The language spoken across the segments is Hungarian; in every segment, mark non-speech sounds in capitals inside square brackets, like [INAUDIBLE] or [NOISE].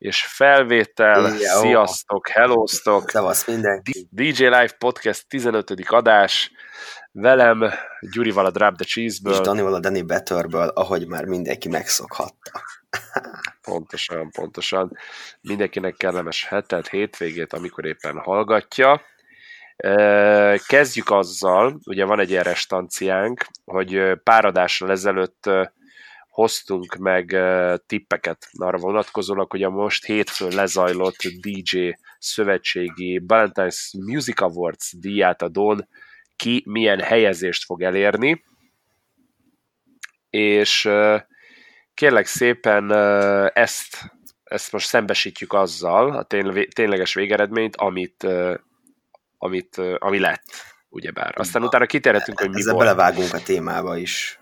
és felvétel. Jó. Sziasztok, hellóztok! Szevasz mindenki! DJ Live Podcast 15. adás. Velem Gyurival a Drop the Cheese-ből. És Danival a Danny Betterből, ahogy már mindenki megszokhatta. [LAUGHS] pontosan, pontosan. Mindenkinek kellemes hetet, hétvégét, amikor éppen hallgatja. Kezdjük azzal, ugye van egy ilyen restanciánk, hogy pár adással ezelőtt hoztunk meg tippeket arra vonatkozólag, hogy a most hétfőn lezajlott DJ szövetségi Valentine's Music Awards díjátadón ki milyen helyezést fog elérni, és kérlek szépen ezt, ezt most szembesítjük azzal, a tényleges végeredményt, amit, amit, ami lett, ugyebár. Aztán utána kitérhetünk, hogy mi Ezzel volt. belevágunk a témába is.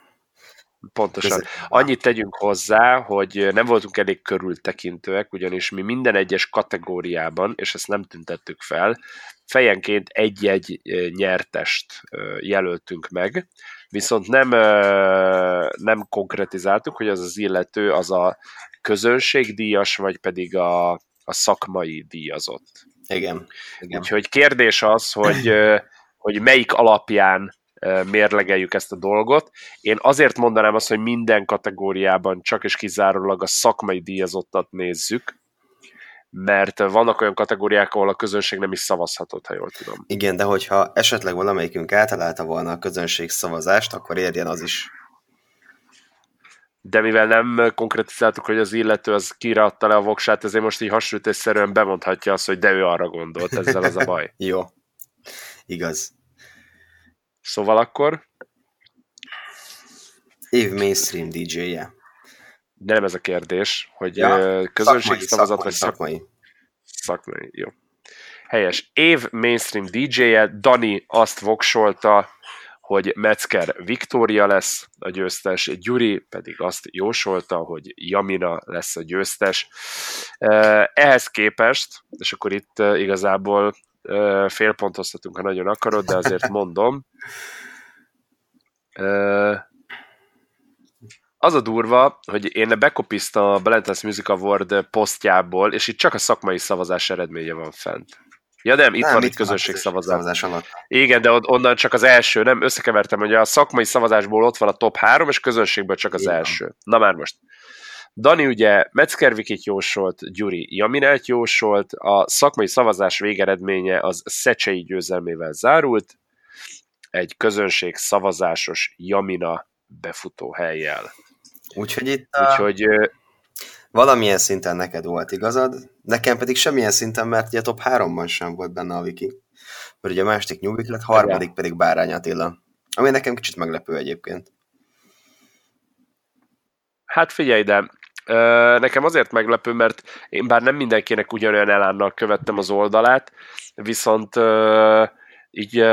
Pontosan. Annyit tegyünk hozzá, hogy nem voltunk elég körültekintőek, ugyanis mi minden egyes kategóriában, és ezt nem tüntettük fel, fejenként egy-egy nyertest jelöltünk meg, viszont nem, nem konkretizáltuk, hogy az az illető az a közönségdíjas, vagy pedig a, a szakmai díjazott. Igen. igen. Úgyhogy kérdés az, hogy, hogy melyik alapján mérlegeljük ezt a dolgot. Én azért mondanám azt, hogy minden kategóriában csak és kizárólag a szakmai díjazottat nézzük, mert vannak olyan kategóriák, ahol a közönség nem is szavazhatott, ha jól tudom. Igen, de hogyha esetleg valamelyikünk eltalálta volna a közönség szavazást, akkor érjen az is. De mivel nem konkretizáltuk, hogy az illető az kiradta le a voksát, ezért most így hasonlítésszerűen bemondhatja azt, hogy de ő arra gondolt, ezzel az a baj. [LAUGHS] Jó, igaz. Szóval akkor? Év mainstream DJ-je. De nem ez a kérdés, hogy ja, közönség szavazat, vagy szakmai. Szakmai, jó. Helyes. Év mainstream DJ-je, Dani azt voksolta, hogy Metzger Viktória lesz a győztes, Gyuri pedig azt jósolta, hogy Jamina lesz a győztes. Ehhez képest, és akkor itt igazából félpontoztatunk, ha nagyon akarod, de azért mondom. Az a durva, hogy én bekopiztam a Balentance Music Award posztjából, és itt csak a szakmai szavazás eredménye van fent. Ja nem, itt nem, van itt közösség szavazás. szavazás alatt. Igen, de onnan csak az első, nem, összekevertem, hogy a szakmai szavazásból ott van a top 3, és közönségből csak az Igen. első. Na már most. Dani ugye Metzgervikit jósolt, Gyuri Jaminát jósolt, a szakmai szavazás végeredménye az Szecsei győzelmével zárult, egy közönség szavazásos Jamina befutó helyjel. Úgyhogy itt a... Úgyhogy, valamilyen szinten neked volt igazad, nekem pedig semmilyen szinten, mert ugye top 3-ban sem volt benne a wiki. Mert ugye a második New lett, harmadik pedig Bárány Attila. Ami nekem kicsit meglepő egyébként. Hát figyelj, de Nekem azért meglepő, mert én bár nem mindenkinek ugyanolyan elánnal követtem az oldalát, viszont így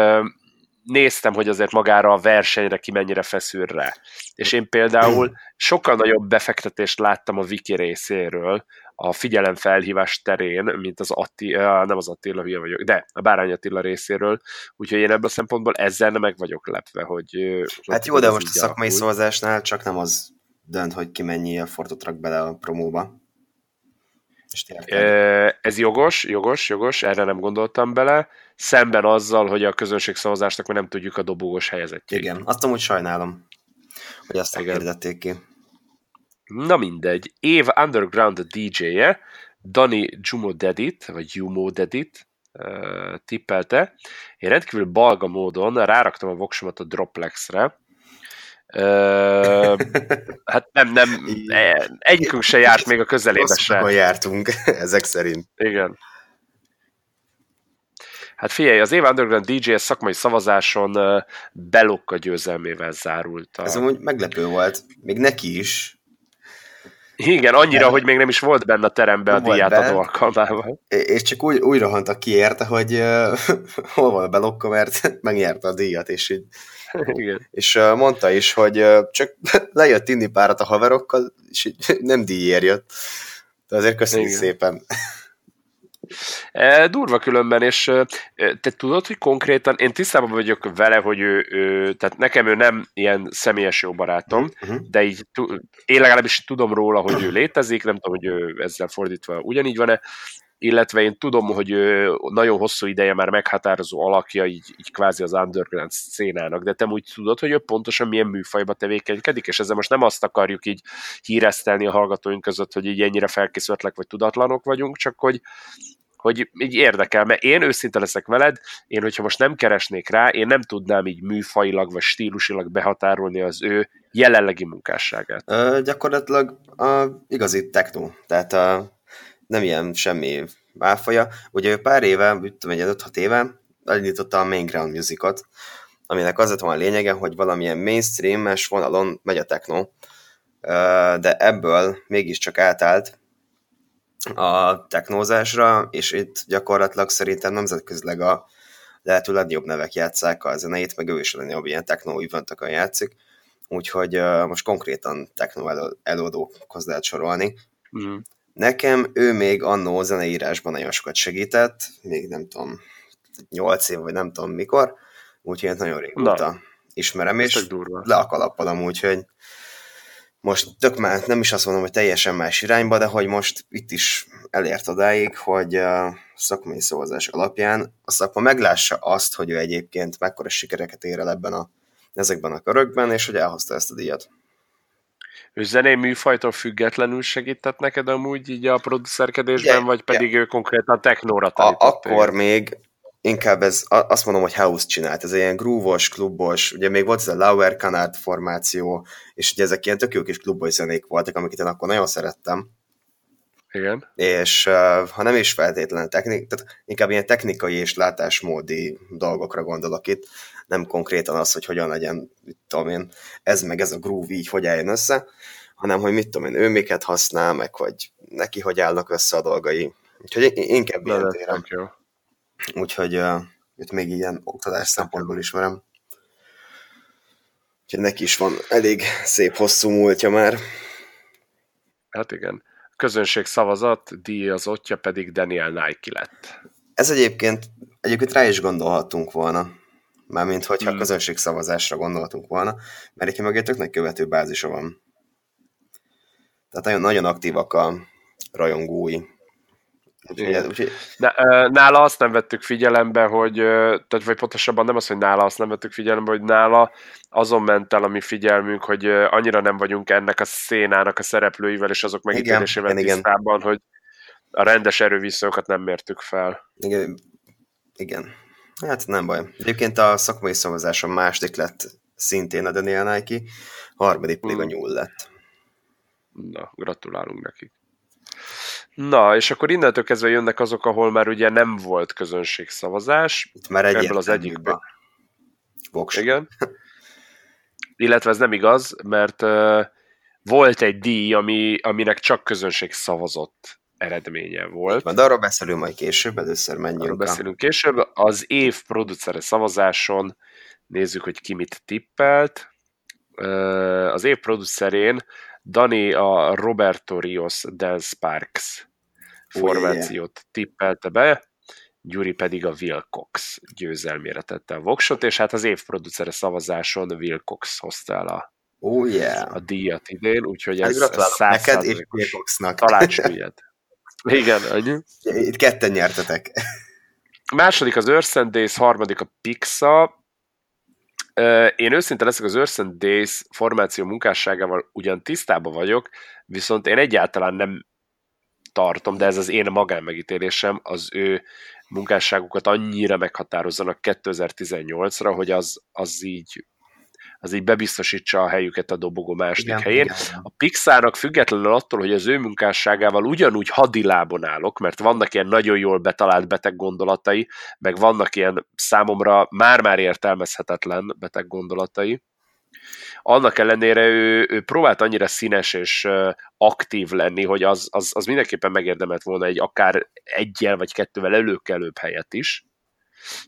néztem, hogy azért magára a versenyre ki mennyire feszül rá. És én például sokkal nagyobb befektetést láttam a Wiki részéről a figyelemfelhívás terén, mint az Attila, nem az Attila, hülye vagyok, de a Bárány Attila részéről, úgyhogy én ebből a szempontból ezzel nem meg vagyok lepve, hogy... Hát jó, de most a szakmai szavazásnál csak nem az dönt, hogy ki mennyi a fortot rak bele a promóba. Ez jogos, jogos, jogos, erre nem gondoltam bele. Szemben azzal, hogy a közönség szavazásnak már nem tudjuk a dobogós helyezettjét. Igen, azt amúgy sajnálom, hogy azt hirdették ki. Na mindegy. Év Underground DJ-je, Dani Jumo Dedit, vagy Jumo Dedit, tippelte. Én rendkívül balga módon ráraktam a voksomat a Droplexre, hát nem, nem, egyikünk se járt még a közelébe se. jártunk, [LAUGHS] ezek szerint. Igen. Hát figyelj, az Éva Underground DJ szakmai szavazáson Belokka győzelmével zárult. A... Ez amúgy meglepő volt, még neki is. Igen, annyira, hogy még nem is volt benne a teremben a díját adó alkalmával. És csak úgy, úgy rohanta ki érte, hogy uh, [LAUGHS] hol van a Belokka, mert [LAUGHS] megnyerte a díjat, és így [LAUGHS] igen. És uh, mondta is, hogy uh, csak lejött inni párat a haverokkal, és így nem díjért jött. De azért köszönjük Igen. szépen. Durva különben, és te tudod, hogy konkrétan, én tisztában vagyok vele, hogy ő, ő tehát nekem ő nem ilyen személyes jó barátom, uh-huh. de így én legalábbis tudom róla, hogy ő létezik, nem tudom, hogy ő ezzel fordítva ugyanígy van-e, illetve én tudom, hogy ő nagyon hosszú ideje már meghatározó alakja, így, így kvázi az underground szénának, de te úgy tudod, hogy ő pontosan milyen műfajba tevékenykedik, és ezzel most nem azt akarjuk így híresztelni a hallgatóink között, hogy így ennyire felkészültek vagy tudatlanok vagyunk, csak hogy, hogy így érdekel, mert én őszinte leszek veled, én hogyha most nem keresnék rá, én nem tudnám így műfajilag vagy stílusilag behatárolni az ő jelenlegi munkásságát. Ö, gyakorlatilag a igazi techno, tehát a nem ilyen semmi válfaja. Ugye ő pár éve, tudom, egy 5-6 éve elindította a Main Ground Musicot, aminek az lett volna a lényege, hogy valamilyen mainstream-es vonalon megy a techno, de ebből mégiscsak átállt a technózásra, és itt gyakorlatilag szerintem nemzetközileg a lehető legjobb nevek játszák a zeneit, meg ő is a legjobb ilyen techno eventeken játszik, úgyhogy uh, most konkrétan techno elő, előadókhoz lehet sorolni. Mm. Nekem ő még annó zeneírásban nagyon sokat segített, még nem tudom, 8 év, vagy nem tudom mikor, úgyhogy nagyon régóta Na, ismerem, és le a kalappal amúgy, hogy most tök már nem is azt mondom, hogy teljesen más irányba, de hogy most itt is elért odáig, hogy a szakmai szavazás alapján a szakma meglássa azt, hogy ő egyébként mekkora sikereket ér el ebben a, ezekben a körökben, és hogy elhozta ezt a díjat. Ő zenei műfajtól függetlenül segített neked amúgy így a producerkedésben, yeah, vagy pedig yeah. ő konkrétan technóra a, Akkor még inkább ez, azt mondom, hogy house csinált, ez ilyen groove klubos, ugye még volt ez a Lauer Canard formáció, és ugye ezek ilyen tök jó kis klubos zenék voltak, amiket én akkor nagyon szerettem. Igen. És ha nem is feltétlenül technik, tehát inkább ilyen technikai és látásmódi dolgokra gondolok itt, nem konkrétan az, hogy hogyan legyen, mit tudom én, ez meg ez a groove így, hogy álljon össze, hanem hogy mit tudom én, ő miket használ, meg hogy neki hogy állnak össze a dolgai. Úgyhogy inkább ilyen térem. Jó. Úgyhogy uh, itt még ilyen oktatás szempontból ismerem. Úgyhogy neki is van elég szép hosszú múltja már. Hát igen. Közönség szavazat, díjazottja pedig Daniel Nike lett. Ez egyébként, egyébként rá is gondolhattunk volna. Mármint, hogyha hmm. közönség szavazásra gondoltunk volna, mert itt mögé tök nagy követő bázisa van. Tehát nagyon, nagyon aktívak a rajongói. Úgyhogy, nála azt nem vettük figyelembe, hogy, tehát vagy pontosabban nem az, hogy nála azt nem vettük figyelembe, hogy nála azon ment el a mi figyelmünk, hogy annyira nem vagyunk ennek a szénának a szereplőivel és azok megítélésével igen, tisztában, igen. hogy a rendes erőviszonyokat nem mértük fel. Igen, igen. Hát nem baj. Egyébként a szakmai szavazáson második lett szintén a Daniel Nike, harmadik pedig hmm. a nyúl lett. Na, gratulálunk nekik. Na, és akkor innentől kezdve jönnek azok, ahol már ugye nem volt közönségszavazás. Itt már egy Ebből az egyikben. Voks. Igen. [LAUGHS] Illetve ez nem igaz, mert uh, volt egy díj, ami, aminek csak közönség szavazott eredménye volt. De arról beszélünk majd később, először menjünk. Arról beszélünk később. Az év producere szavazáson nézzük, hogy ki mit tippelt. Az év producerén Dani a Roberto Rios Dance Sparks formációt yeah. tippelte be, Gyuri pedig a Wilcox győzelmére tette a voksot, és hát az év producere szavazáson Wilcox hozta el a, oh, yeah. a díjat idén, úgyhogy hát ez, ez neked és Wilcoxnak. Talácsügyet. [LAUGHS] Igen, annyi. Itt ketten nyertetek. Második az Earth Days, harmadik a Pixa. Én őszinte leszek az Earth Days formáció munkásságával ugyan tisztában vagyok, viszont én egyáltalán nem tartom, de ez az én magánmegítélésem, az ő munkásságukat annyira meghatározzanak 2018-ra, hogy az, az így az így bebiztosítsa a helyüket a dobogó második igen, helyén. Igen. A Pixarnak függetlenül attól, hogy az ő munkásságával ugyanúgy hadilábon állok, mert vannak ilyen nagyon jól betalált beteg gondolatai, meg vannak ilyen számomra már-már értelmezhetetlen beteg gondolatai, annak ellenére ő, ő próbált annyira színes és aktív lenni, hogy az, az, az mindenképpen megérdemelt volna egy akár egyel vagy kettővel előkelőbb helyet is.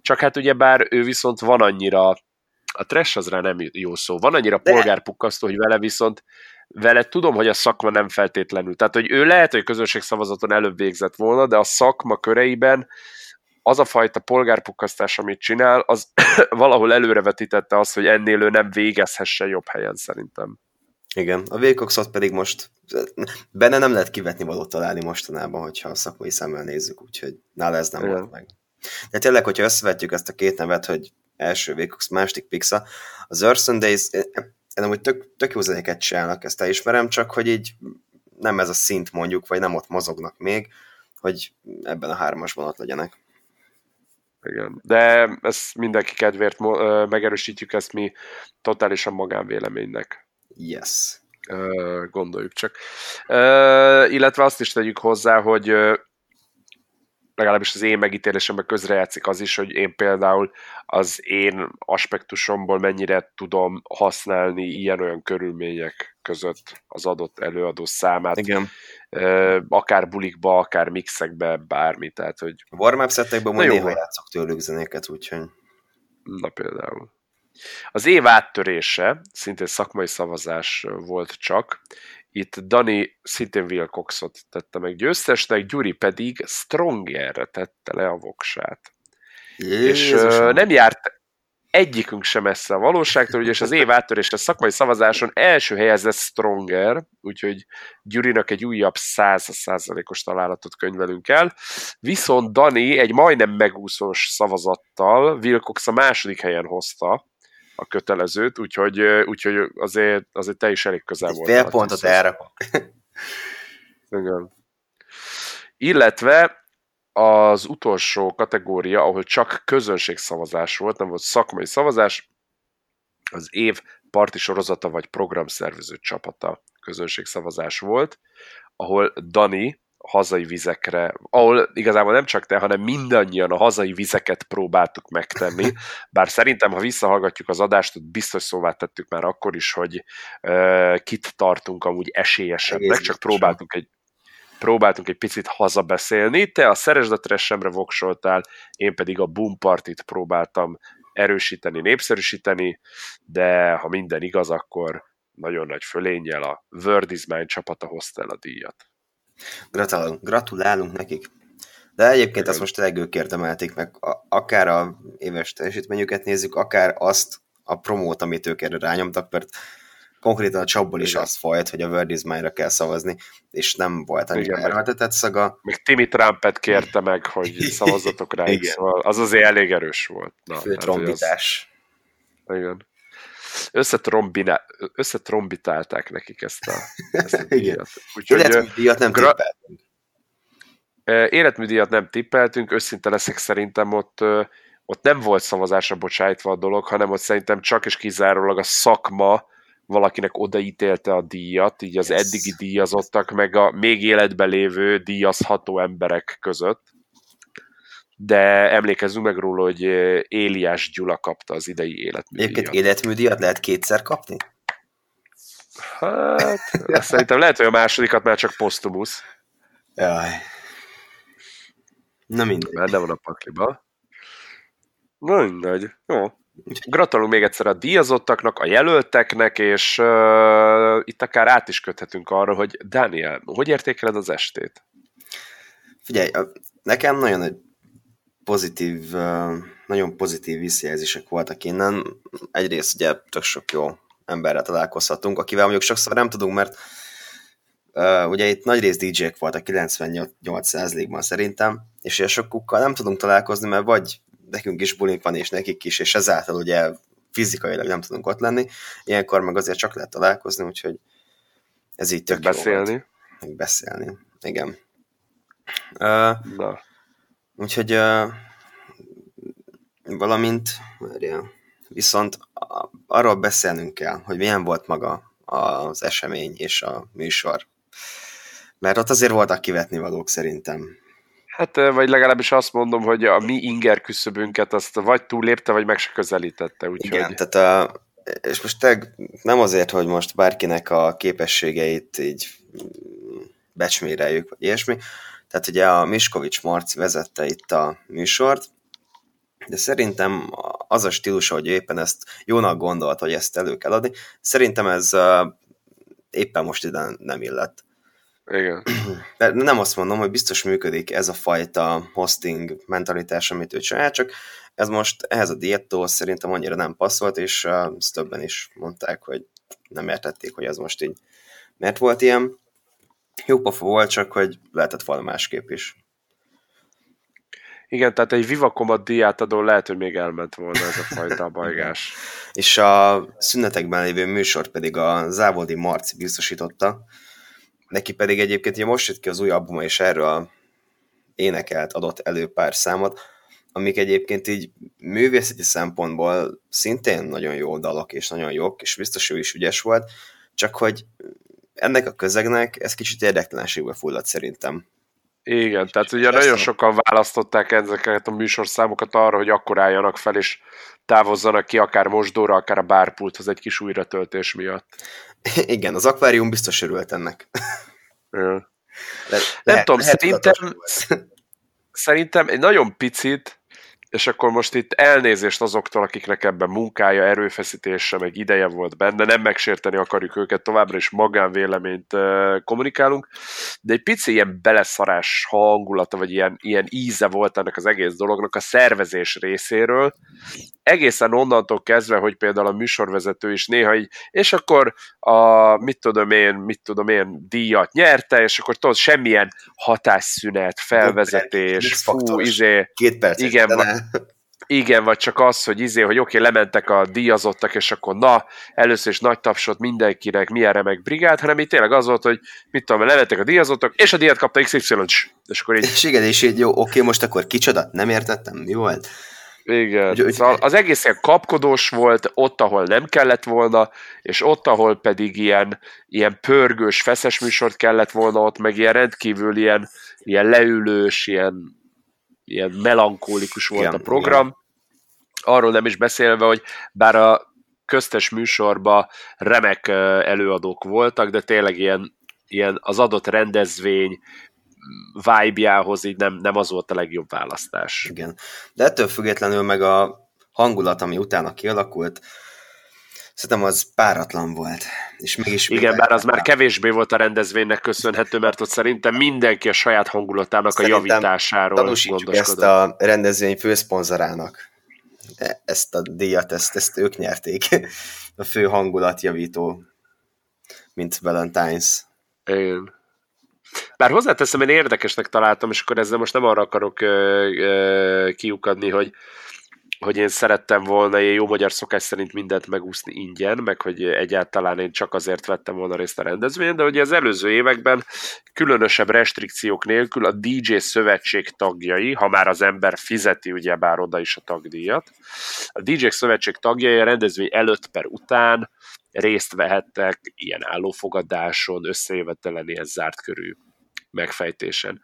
Csak hát ugye bár ő viszont van annyira a trash az rá nem jó szó. Van annyira polgárpukkasztó, hogy vele viszont vele tudom, hogy a szakma nem feltétlenül. Tehát, hogy ő lehet, hogy közönségszavazaton előbb végzett volna, de a szakma köreiben az a fajta polgárpukkasztás, amit csinál, az [COUGHS] valahol előrevetítette azt, hogy ennél ő nem végezhesse jobb helyen szerintem. Igen, a Wilcoxot pedig most benne nem lehet kivetni valót találni mostanában, hogyha a szakmai szemmel nézzük, úgyhogy nála ez nem Igen. volt meg. De tényleg, hogyha összevetjük ezt a két nevet, hogy első Wilcox, második Pixa, az Earth Days, én amúgy tök, tök jó zenéket csinálnak, ezt elismerem, csak hogy így nem ez a szint mondjuk, vagy nem ott mozognak még, hogy ebben a hármasban ott legyenek. Igen. De ezt mindenki kedvéért megerősítjük, ezt mi totálisan magánvéleménynek. Yes. Gondoljuk csak. Illetve azt is tegyük hozzá, hogy legalábbis az én megítélésemben közrejátszik az is, hogy én például az én aspektusomból mennyire tudom használni ilyen-olyan körülmények között az adott előadó számát. Igen. Akár bulikba, akár mixekbe, bármi. Tehát, hogy... Warm-up szettekben majd néha játszok tőlük zenéket, úgyhogy... Na például. Az év áttörése, szintén szakmai szavazás volt csak, itt Dani szintén Wilcoxot tette meg győztesnek, Gyuri pedig Strongerre tette le a voksát. Jézusom. És uh, nem járt egyikünk sem messze a valóságtól, és az év áttörés a szakmai szavazáson első helyezett Stronger, úgyhogy Gyurinak egy újabb 100%-os találatot könyvelünk el, viszont Dani egy majdnem megúszós szavazattal Wilcox a második helyen hozta a kötelezőt, úgyhogy, úgyhogy azért, azért te is elég közel volt. Fél pontot erre. Igen. Illetve az utolsó kategória, ahol csak közönségszavazás volt, nem volt szakmai szavazás, az év parti sorozata vagy programszervező csapata közönségszavazás volt, ahol Dani hazai vizekre, ahol igazából nem csak te, hanem mindannyian a hazai vizeket próbáltuk megtenni, [LAUGHS] bár szerintem, ha visszahallgatjuk az adást, biztos szóvá tettük már akkor is, hogy uh, kit tartunk amúgy esélyesebbnek, csak próbáltunk egy próbáltunk egy picit hazabeszélni, te a Szeresd a Tresemre voksoltál, én pedig a Boom Partit próbáltam erősíteni, népszerűsíteni, de ha minden igaz, akkor nagyon nagy fölénnyel a Word is Mine csapata hozta el a díjat. Gratulálunk, gratulálunk nekik. De egyébként Igen. azt most tényleg ők érdemelték meg, akár a éves teljesítményüket nézzük, akár azt a promót, amit ők erre rányomtak, mert konkrétan a csapból is az folyt, hogy a Word is kell szavazni, és nem volt annyira erőltetett szaga. Még Timmy Trumpet kérte meg, hogy szavazzatok rá, szóval az azért elég erős volt. Na, Fő trombitás. Az... Igen. Összetrombitálták nekik ezt a, ezt a [LAUGHS] díjat. Úgyhogy, Életműdíjat nem gra- tippeltünk. Életműdíjat nem tippeltünk, őszinte leszek szerintem ott ott nem volt szavazásra bocsájtva a dolog, hanem ott szerintem csak és kizárólag a szakma valakinek odaítélte a díjat, így az yes. eddigi díjazottak, meg a még életben lévő díjazható emberek között. De emlékezzünk meg róla, hogy Éliás Gyula kapta az idei életműdíjat. Egyébként életműdíjat lehet kétszer kapni? Hát, szerintem lehet, hogy a másodikat már csak posztumusz. Jaj. Na mindegy. Benne van a pakliba. Na mindegy. Jó. Gratulálunk még egyszer a díjazottaknak, a jelölteknek, és uh, itt akár át is köthetünk arra, hogy Daniel, hogy értékeled az estét? Figyelj, nekem nagyon pozitív, nagyon pozitív visszajelzések voltak innen. Egyrészt ugye tök sok jó emberrel találkozhatunk, akivel mondjuk sokszor nem tudunk, mert uh, ugye itt nagy rész DJ-k voltak 98%-ban szerintem, és ugye sokukkal nem tudunk találkozni, mert vagy nekünk is bulink van, és nekik is, és ezáltal ugye fizikailag nem tudunk ott lenni. Ilyenkor meg azért csak lehet találkozni, úgyhogy ez így tök Beszélni. Jó meg beszélni, igen. Uh, Na. Úgyhogy uh, valamint, várjál, viszont arról beszélnünk kell, hogy milyen volt maga az esemény és a műsor. Mert ott azért voltak kivetni valók szerintem. Hát, vagy legalábbis azt mondom, hogy a mi inger küszöbünket azt vagy túlépte, vagy meg se közelítette. Úgyhogy... Igen, tehát a, és most te, nem azért, hogy most bárkinek a képességeit így becsméreljük, vagy ilyesmi, tehát ugye a Miskovics Marci vezette itt a műsort, de szerintem az a stílus, hogy éppen ezt jónak gondolt, hogy ezt elő kell adni, szerintem ez éppen most ide nem illett. Igen. [CLEARS THROAT] De nem azt mondom, hogy biztos működik ez a fajta hosting mentalitás, amit ő csinál, csak ez most ehhez a diéttól szerintem annyira nem passzolt, és ezt többen is mondták, hogy nem értették, hogy ez most így mert volt ilyen. Jó pofa volt, csak hogy lehetett volna másképp is. Igen, tehát egy Vivakomat díját adó lehet, hogy még elment volna ez a fajta [LAUGHS] bajgás. és a szünetekben lévő műsor pedig a Závodi Marci biztosította, neki pedig egyébként ugye most jött ki az új albuma, és erről énekelt, adott elő pár számot, amik egyébként így művészeti szempontból szintén nagyon jó dalok, és nagyon jók, és biztos ő is ügyes volt, csak hogy ennek a közegnek ez kicsit érdektelenségbe fulladt szerintem. Igen, tehát ugye nagyon sokan választották ezeket a műsorszámokat arra, hogy akkor álljanak fel, és távozzanak ki akár mosdóra, akár a bárpulthoz egy kis újratöltés miatt. [LAUGHS] Igen, az akvárium biztos örült ennek. Le, nem le, tudom, szerintem, szerintem egy nagyon picit és akkor most itt elnézést azoktól, akiknek ebben munkája, erőfeszítése, meg ideje volt benne, nem megsérteni akarjuk őket, továbbra is magánvéleményt kommunikálunk, de egy pici ilyen beleszarás hangulata, vagy ilyen, ilyen íze volt ennek az egész dolognak a szervezés részéről, egészen onnantól kezdve, hogy például a műsorvezető is néha így, és akkor a, mit tudom én, mit tudom én, díjat nyerte, és akkor tudod, semmilyen hatásszünet, felvezetés, fú, izé, Két perc, igen, igen, vagy csak az, hogy izé, hogy oké, okay, lementek a díjazottak, és akkor na, először is nagy tapsot mindenkinek, milyen remek brigád, hanem itt tényleg az volt, hogy mit tudom, lementek a díjazottak, és a díjat kapta XY, és akkor így... És igen, és így jó, oké, most akkor kicsoda? Nem értettem, mi volt? Igen, úgy, szóval az egész ilyen kapkodós volt, ott, ahol nem kellett volna, és ott, ahol pedig ilyen, ilyen pörgős, feszes műsort kellett volna, ott meg ilyen rendkívül ilyen, ilyen leülős, ilyen, ilyen melankólikus volt igen, a program. Igen. Arról nem is beszélve, hogy bár a köztes műsorban remek előadók voltak, de tényleg ilyen, ilyen az adott rendezvény vibe-jához így nem, nem az volt a legjobb választás. Igen. De ettől függetlenül meg a hangulat, ami utána kialakult, szerintem az páratlan volt. És mégis Igen, bár az már kevésbé volt a rendezvénynek köszönhető, mert ott szerintem mindenki a saját hangulatának szerintem a javításáról gondoskodott. ezt a rendezvény főszponzorának. E, ezt a díjat, ezt, ezt ők nyerték. [LAUGHS] A fő hangulatjavító, mint Valentine's. Igen. Bár hozzáteszem, én érdekesnek találtam, és akkor ezzel most nem arra akarok ö, ö, kiukadni, hogy, hogy én szerettem volna én jó magyar szokás szerint mindent megúszni ingyen, meg hogy egyáltalán én csak azért vettem volna részt a rendezvényen, de ugye az előző években különösebb restrikciók nélkül a DJ szövetség tagjai, ha már az ember fizeti ugyebár oda is a tagdíjat, a DJ szövetség tagjai a rendezvény előtt per után részt vehettek ilyen állófogadáson, összejövetelen ilyen zárt körű megfejtésen.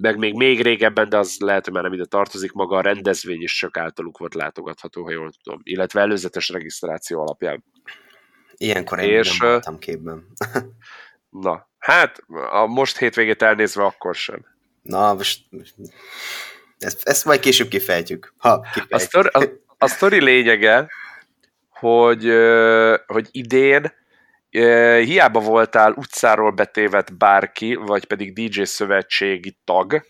Meg még, még régebben, de az lehet, hogy már nem ide tartozik, maga a rendezvény is csak általuk volt látogatható, ha jól tudom, illetve előzetes regisztráció alapján. Ilyenkor én és, nem voltam képben. [LAUGHS] na, hát a most hétvégét elnézve akkor sem. Na, most ezt, ezt majd később kifejtjük. Ha kifejtjük. A, sztori, a, a sztori lényege, hogy, hogy idén hiába voltál utcáról betévet bárki, vagy pedig DJ szövetségi tag,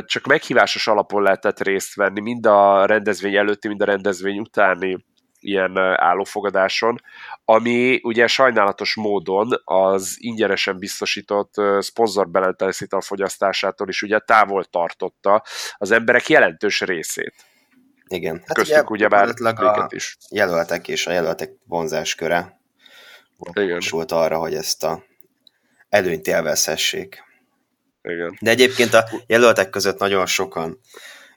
csak meghívásos alapon lehetett részt venni, mind a rendezvény előtti, mind a rendezvény utáni ilyen állófogadáson, ami ugye sajnálatos módon az ingyenesen biztosított szponzor belentelszítal fogyasztásától is ugye távol tartotta az emberek jelentős részét. Igen. Hát Köztük ugye, bár a is. jelöltek és a jelöltek vonzásköre volt arra, hogy ezt a előnyt élvezhessék. Igen. De egyébként a jelöltek között nagyon sokan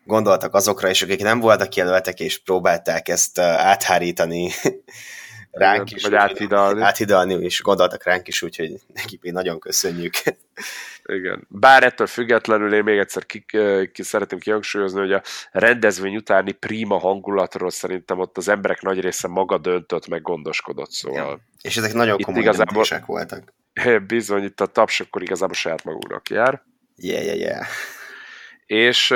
gondoltak azokra is, akik nem voltak jelöltek, és próbálták ezt áthárítani [LAUGHS] ránk is. Vagy áthidalni. Áthidalni, és gondoltak ránk is, úgyhogy nekik nagyon köszönjük. Igen. Bár ettől függetlenül én még egyszer ki, ki szeretném kihangsúlyozni, hogy a rendezvény utáni prima hangulatról szerintem ott az emberek nagy része maga döntött, meg gondoskodott, szóval... Ja. És ezek nagyon komoly igazából, voltak. [LAUGHS] Bizony, itt a taps akkor igazából saját magunknak jár. Yeah, yeah, yeah. És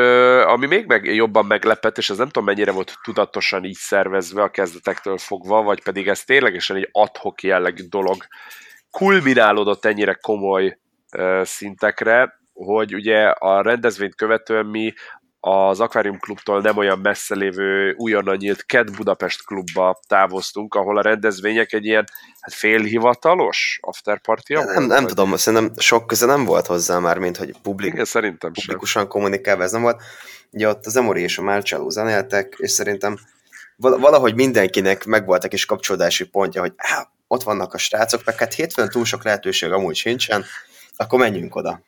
ami még meg, jobban meglepett, és ez nem tudom mennyire volt tudatosan így szervezve a kezdetektől fogva, vagy pedig ez ténylegesen egy adhok jellegű dolog kulminálódott ennyire komoly szintekre, hogy ugye a rendezvényt követően mi az Aquarium Klubtól nem olyan messze lévő újonnan nyílt Ket Budapest klubba távoztunk, ahol a rendezvények egy ilyen hát félhivatalos afterparty Nem, nem, nem tudom, szerintem sok köze nem volt hozzá már, mint hogy publik, Igen, szerintem publikusan sem. kommunikálva ez nem volt. Ugye ott az Emori és a Marcello zenéltek, és szerintem valahogy mindenkinek megvolt egy kis kapcsolódási pontja, hogy á, ott vannak a srácok, meg hát hétfőn túl sok lehetőség amúgy sincsen, akkor menjünk oda.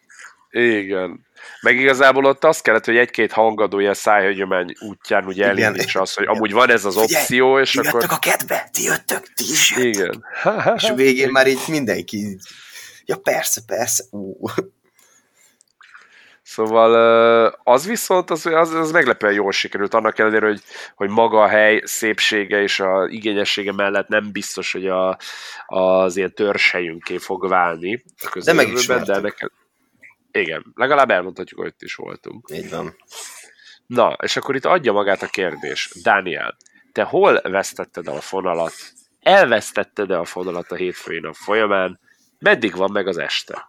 Igen. Meg igazából ott az kellett, hogy egy-két hangadó ilyen szájhagyomány útján ugye elindítsa azt, hogy amúgy van ez az Figyelj, opció, és ti akkor... a kedve, ti jöttök, ti is jöttök. Igen. [LAUGHS] és a végén már így mindenki, ja persze, persze, ú. Szóval az viszont, az, az, az meglepően jól sikerült, annak ellenére, hogy, hogy maga a hely szépsége és a igényessége mellett nem biztos, hogy a, az ilyen törzshelyünké fog válni. De meg is de nekem, igen, legalább elmondhatjuk, hogy itt is voltunk. Így van. Na, és akkor itt adja magát a kérdés. Dániel, te hol vesztetted a fonalat? Elvesztetted-e a fonalat a hétfői nap folyamán? Meddig van meg az este?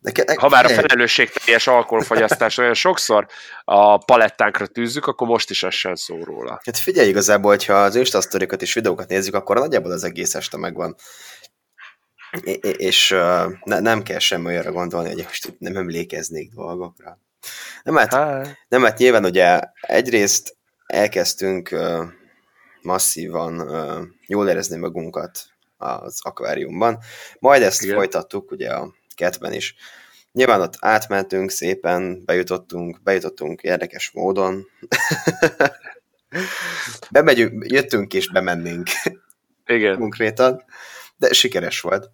Neke, ha már a felelősségteljes alkoholfogyasztás olyan sokszor a palettánkra tűzzük, akkor most is essen szó róla. Hát figyelj igazából, hogyha az insta és videókat nézzük, akkor nagyjából az egész este megvan és uh, ne, nem kell semmi olyanra gondolni, hogy most nem emlékeznék dolgokra. Nem hát, nem hát nyilván ugye egyrészt elkezdtünk uh, masszívan uh, jól érezni magunkat az akváriumban, majd ezt Igen. folytattuk ugye a ketben is. Nyilván ott átmentünk szépen, bejutottunk, bejutottunk érdekes módon. [LAUGHS] Bemegyünk, jöttünk és bemennénk. Igen. Konkrétan, de sikeres volt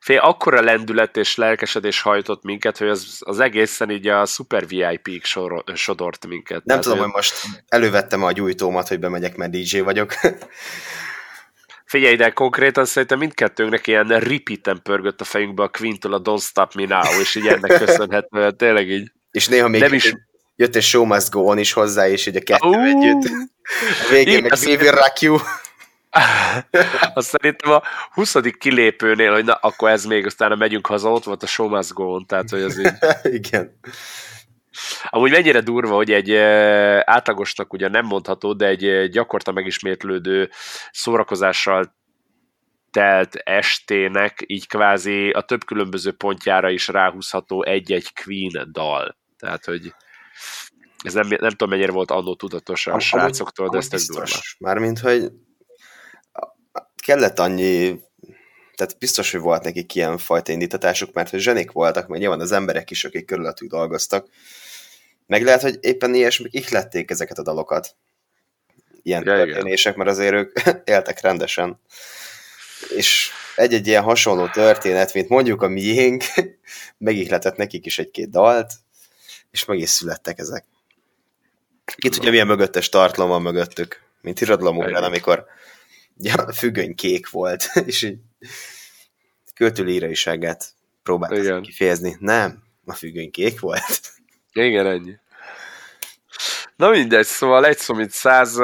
fél akkora lendület és lelkesedés hajtott minket, hogy az, az egészen így a Super VIP-ig sor, sodort minket. Nem Tehát tudom, hogy most elővettem a gyújtómat, hogy bemegyek, mert DJ vagyok. Figyelj, de konkrétan szerintem mindkettőnknek ilyen ripiten pörgött a fejünkbe a Quintől a Don't Stop Me Now, és így ennek köszönhetően tényleg így. És néha még nem is... jött egy Show Must Go On is hozzá, és így a kettő uh, együtt. A végén meg We Will Rock You. Azt szerintem a 20. kilépőnél, hogy na, akkor ez még, aztán megyünk haza, ott volt a show must go on, tehát hogy az így... [LAUGHS] Igen. Amúgy mennyire durva, hogy egy átlagosnak ugye nem mondható, de egy gyakorta megismétlődő szórakozással telt estének így kvázi a több különböző pontjára is ráhúzható egy-egy Queen dal. Tehát, hogy ez nem, nem tudom, mennyire volt annó tudatos a srácoktól, de ez tök durva. Mármint, hogy kellett annyi, tehát biztos, hogy volt nekik ilyen fajta indítatásuk, mert hogy zsenik voltak, mert nyilván az emberek is, akik körülöttük dolgoztak, meg lehet, hogy éppen ilyesmik ihlették ezeket a dalokat. Ilyen ja, történések, mert azért ők [LAUGHS] éltek rendesen. És egy-egy ilyen hasonló történet, mint mondjuk a miénk, [LAUGHS] megihletett nekik is egy-két dalt, és meg is születtek ezek. Ki tudja, milyen mögöttes tartalom van mögöttük, mint irodalomokban, amikor ja, a függöny kék volt, [LAUGHS] és így költőlíraiságát próbáltam kifejezni. Nem, a függöny kék volt. Igen, ennyi. Na mindegy, szóval egy szó, mint száz,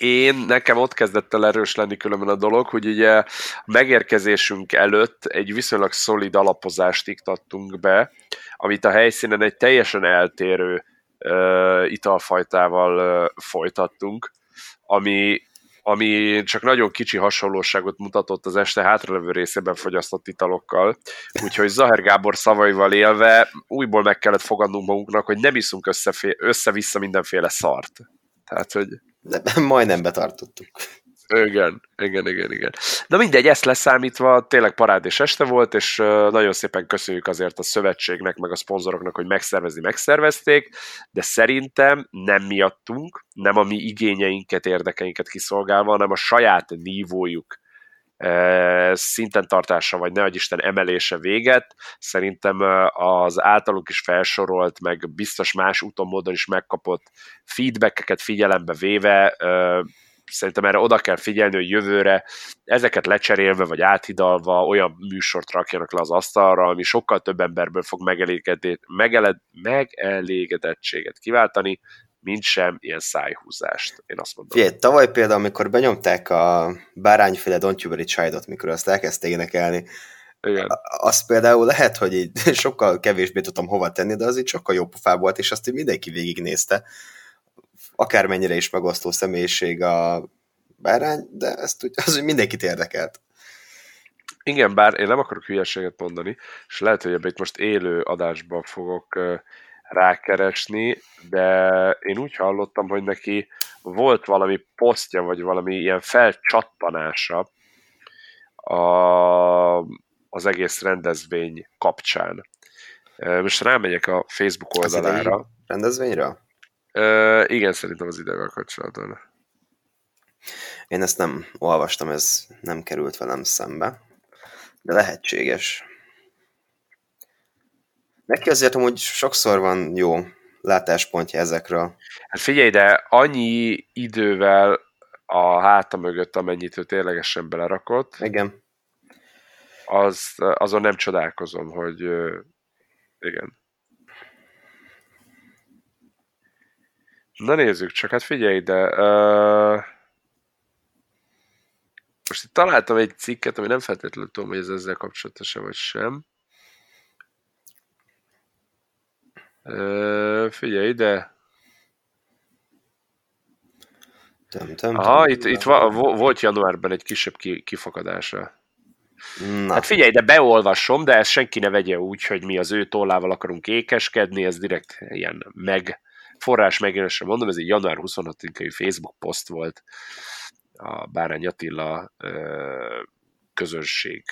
én, nekem ott kezdett el erős lenni különben a dolog, hogy ugye megérkezésünk előtt egy viszonylag szolid alapozást iktattunk be, amit a helyszínen egy teljesen eltérő uh, italfajtával uh, folytattunk, ami ami csak nagyon kicsi hasonlóságot mutatott az este hátralevő részében fogyasztott italokkal, úgyhogy Zaher Gábor szavaival élve újból meg kellett fogadnunk magunknak, hogy nem iszunk össze-vissza mindenféle szart. Tehát, hogy... De majdnem betartottuk. Igen, igen, igen, igen. Na mindegy, ezt leszámítva tényleg parádés este volt, és nagyon szépen köszönjük azért a szövetségnek, meg a szponzoroknak, hogy megszervezni megszervezték, de szerintem nem miattunk, nem a mi igényeinket, érdekeinket kiszolgálva, hanem a saját nívójuk szinten tartása, vagy ne Isten emelése véget, szerintem az általunk is felsorolt, meg biztos más úton módon is megkapott feedbackeket figyelembe véve szerintem erre oda kell figyelni, hogy jövőre ezeket lecserélve vagy áthidalva olyan műsort rakjanak le az asztalra, ami sokkal több emberből fog megeled, megelégedettséget kiváltani, mint sem ilyen szájhúzást, én azt mondom. Figyelj, tavaly például, amikor benyomták a bárányféle Don't You Worry Child-ot, mikor azt elkezdte énekelni, igen. Azt például lehet, hogy így [LAUGHS] sokkal kevésbé tudtam hova tenni, de az így sokkal jobb pofá volt, és azt így mindenki végignézte. Akármennyire is megosztó személyiség a bárány, de ezt úgy, az úgy mindenkit érdekelt. Igen, bár én nem akarok hülyeséget mondani, és lehet, hogy ebből itt most élő adásban fogok rákeresni, de én úgy hallottam, hogy neki volt valami posztja, vagy valami ilyen felcsattanása a, az egész rendezvény kapcsán. Most rámegyek a Facebook oldalára. Az rendezvényre? Igen, szerintem az idővel kapcsolatban. Én ezt nem olvastam, ez nem került velem szembe, de lehetséges. Neki azért amúgy sokszor van jó látáspontja ezekről. Hát figyelj, de annyi idővel a háta mögött, amennyit ő ténylegesen belerakott. Igen. Az, azon nem csodálkozom, hogy igen. Na nézzük csak, hát figyelj ide. Uh, most itt találtam egy cikket, ami nem feltétlenül tudom, hogy ez ezzel kapcsolatos vagy sem. figyelj ide. Töm, töm, Aha, töm, itt, itt va, volt januárban egy kisebb kifakadása. Na. Hát figyelj, de beolvasom, de ezt senki ne vegye úgy, hogy mi az ő tollával akarunk ékeskedni, ez direkt ilyen meg forrás megjelenésre mondom, ez egy január 26-ai Facebook poszt volt a Bárány Attila közönség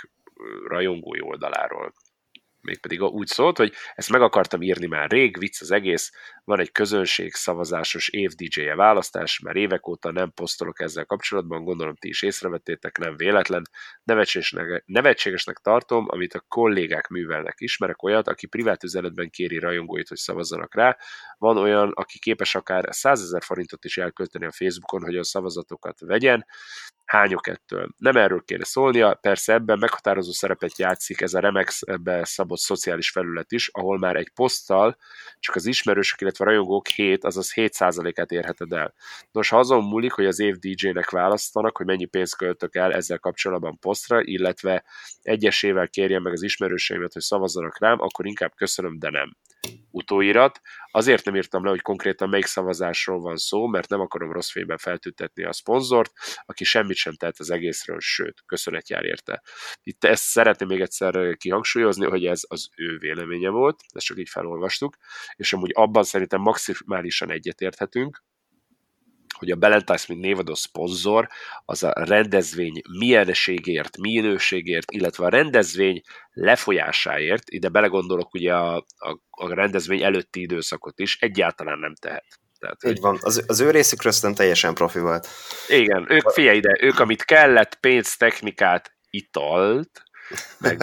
rajongói oldaláról. Mégpedig úgy szólt, hogy ezt meg akartam írni már rég, vicc az egész, van egy közönség szavazásos év DJ-je választás, már évek óta nem posztolok ezzel kapcsolatban, gondolom ti is észrevettétek, nem véletlen. Nevetségesnek, nevetségesnek tartom, amit a kollégák művelnek. Ismerek olyat, aki privát üzenetben kéri rajongóit, hogy szavazzanak rá. Van olyan, aki képes akár 100 ezer forintot is elkölteni a Facebookon, hogy a szavazatokat vegyen hányok ettől. Nem erről kéne szólnia, persze ebben meghatározó szerepet játszik ez a Remex-be szabott szociális felület is, ahol már egy poszttal csak az ismerősök, illetve a rajongók 7, azaz 7%-át érheted el. Nos, ha azon múlik, hogy az év DJ-nek választanak, hogy mennyi pénzt költök el ezzel kapcsolatban posztra, illetve egyesével kérjem meg az ismerőseimet, hogy szavazzanak rám, akkor inkább köszönöm, de nem utóirat. Azért nem írtam le, hogy konkrétan melyik szavazásról van szó, mert nem akarom rossz fényben feltüntetni a szponzort, aki semmit sem tett az egészről, sőt, köszönet jár érte. Itt ezt szeretném még egyszer kihangsúlyozni, hogy ez az ő véleménye volt, ezt csak így felolvastuk, és amúgy abban szerintem maximálisan egyetérthetünk, hogy a Ballantynes, mint névadó szponzor, az a rendezvény milyenségért, minőségért, illetve a rendezvény lefolyásáért, ide belegondolok ugye a, a, a rendezvény előtti időszakot is, egyáltalán nem tehet. Tehát, Így van, az, az ő részükről szerintem teljesen profi volt. Igen, ők figyelj ide, ők amit kellett, pénzt, technikát, italt, meg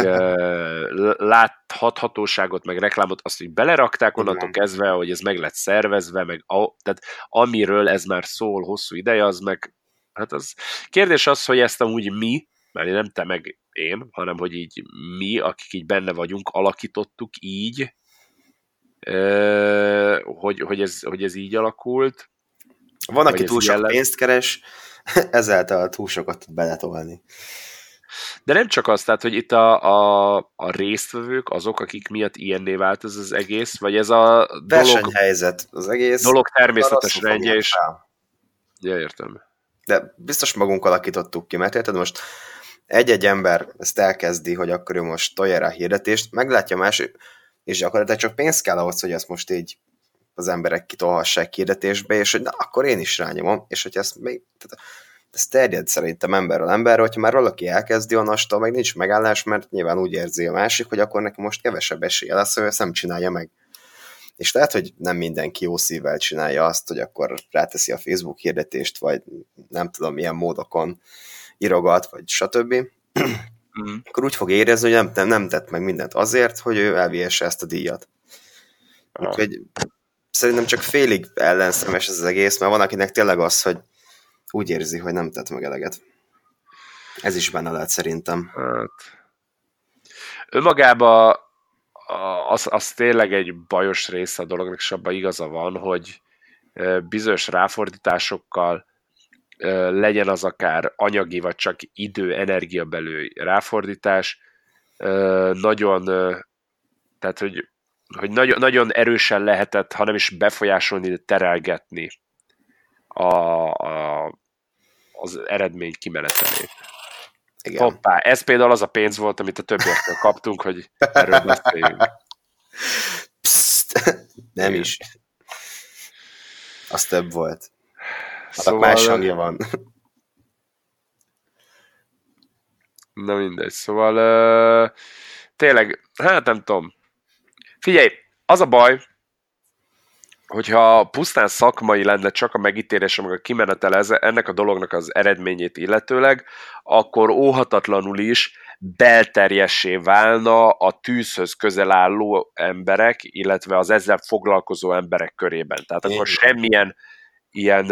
láthatóságot, meg reklámot, azt, hogy belerakták onnantól kezdve, hogy ez meg lett szervezve, meg a, tehát amiről ez már szól hosszú ideje, az meg, hát az kérdés az, hogy ezt amúgy mi, mert nem te meg én, hanem hogy így mi, akik így benne vagyunk, alakítottuk így, hogy, hogy, ez, hogy ez így alakult. Van, aki túl sok pénzt keres, [LAUGHS] ezáltal túl sokat tud beletolni. De nem csak az, tehát, hogy itt a, a, a résztvevők azok, akik miatt ilyenné vált ez az egész, vagy ez a dolog... helyzet az egész. Dolog természetes rendje, és... Ja, értem. De biztos magunk alakítottuk ki, mert érted, most egy-egy ember ezt elkezdi, hogy akkor ő most tolja rá a hirdetést, meglátja más, és gyakorlatilag csak pénz kell ahhoz, hogy ezt most így az emberek kitolhassák hirdetésbe, és hogy na, akkor én is rányomom, és hogy ezt még, tehát ez terjed szerintem emberről emberre, hogyha már valaki elkezdi, onnastól meg nincs megállás, mert nyilván úgy érzi a másik, hogy akkor neki most kevesebb esélye lesz, hogy ezt nem csinálja meg. És lehet, hogy nem mindenki jó szívvel csinálja azt, hogy akkor ráteszi a Facebook hirdetést, vagy nem tudom milyen módokon írogat, vagy stb. Mm. akkor úgy fog érezni, hogy nem, nem tett meg mindent azért, hogy ő elvihesse ezt a díjat. Ah. Úgyhogy szerintem csak félig ellenszemes ez az egész, mert van akinek tényleg az, hogy úgy érzi, hogy nem tett meg eleget. Ez is benne lehet szerintem. Hát. Önmagában az, az tényleg egy bajos része a dolognak, és abban igaza van, hogy bizonyos ráfordításokkal legyen az akár anyagi, vagy csak idő, energia belül ráfordítás, nagyon, tehát hogy, hogy nagyon, nagyon erősen lehetett, ha nem is befolyásolni, terelgetni a, a, az eredmény kimenetelét. Igen. Hoppá, ez például az a pénz volt, amit a többiektől kaptunk, hogy erről beszéljünk. Psst, nem Igen. is. Az több volt. Szóval... más hangja van. Na mindegy, szóval uh, tényleg, hát nem tudom. Figyelj, az a baj, hogyha pusztán szakmai lenne csak a megítélés, meg a kimenetel ennek a dolognak az eredményét illetőleg, akkor óhatatlanul is belterjessé válna a tűzhöz közel álló emberek, illetve az ezzel foglalkozó emberek körében. Tehát akkor semmilyen ilyen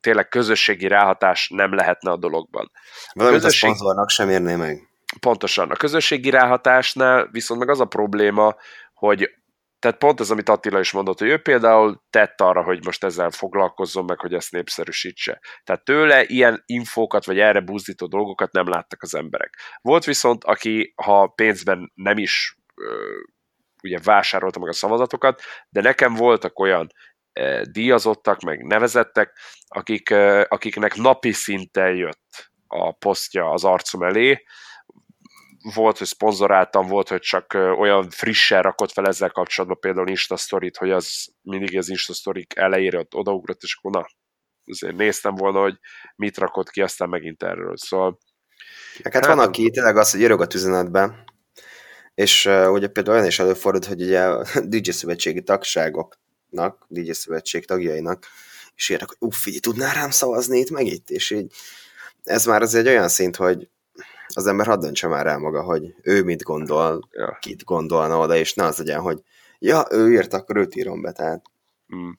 tényleg közösségi ráhatás nem lehetne a dologban. Valamint a, közösség... a szponzornak sem érné meg. Pontosan. A közösségi ráhatásnál viszont meg az a probléma, hogy tehát pont ez, amit Attila is mondott, hogy ő például tett arra, hogy most ezzel foglalkozzon meg, hogy ezt népszerűsítse. Tehát tőle ilyen infókat, vagy erre buzdító dolgokat nem láttak az emberek. Volt viszont, aki, ha pénzben nem is ugye vásárolta meg a szavazatokat, de nekem voltak olyan díjazottak, meg nevezettek, akik, akiknek napi szinten jött a posztja az arcom elé, volt, hogy szponzoráltam, volt, hogy csak olyan frissen rakott fel ezzel kapcsolatban például Insta Story-t, hogy az mindig az Insta Story elejére ott odaugrott, és akkor na, azért néztem volna, hogy mit rakott ki, aztán megint erről. Szóval... Hát, hát van, aki tényleg az, hogy írog a üzenetbe, és uh, ugye például olyan is előfordult, hogy ugye a [LAUGHS] DJ szövetségi tagságoknak, DJ szövetség tagjainak, és írnak, hogy uff, figyelj, tudnál rám szavazni itt meg itt, és így ez már az egy olyan szint, hogy az ember hadd döntse már rá maga, hogy ő mit gondol, ja. kit gondolna oda, és ne az legyen, hogy ja, ő írt, akkor őt írom be, tehát. Mm.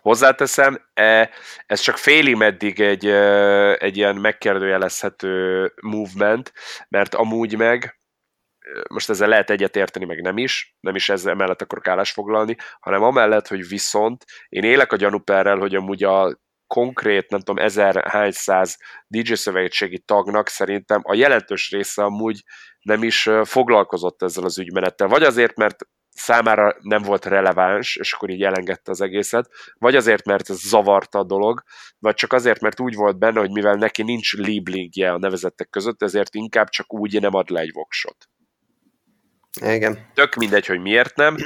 Hozzáteszem, e, ez csak félig meddig egy, e, egy ilyen megkérdőjelezhető movement, mert amúgy meg, most ezzel lehet egyetérteni, meg nem is, nem is ezzel mellett akarok állásfoglalni, hanem amellett, hogy viszont én élek a gyanúperrel, hogy amúgy a konkrét, nem tudom, ezer hányszáz DJ szövetségi tagnak szerintem a jelentős része amúgy nem is foglalkozott ezzel az ügymenettel. Vagy azért, mert számára nem volt releváns, és akkor így elengedte az egészet, vagy azért, mert ez zavarta a dolog, vagy csak azért, mert úgy volt benne, hogy mivel neki nincs liblingje a nevezettek között, ezért inkább csak úgy nem ad le egy voksot. Igen. Tök mindegy, hogy miért nem,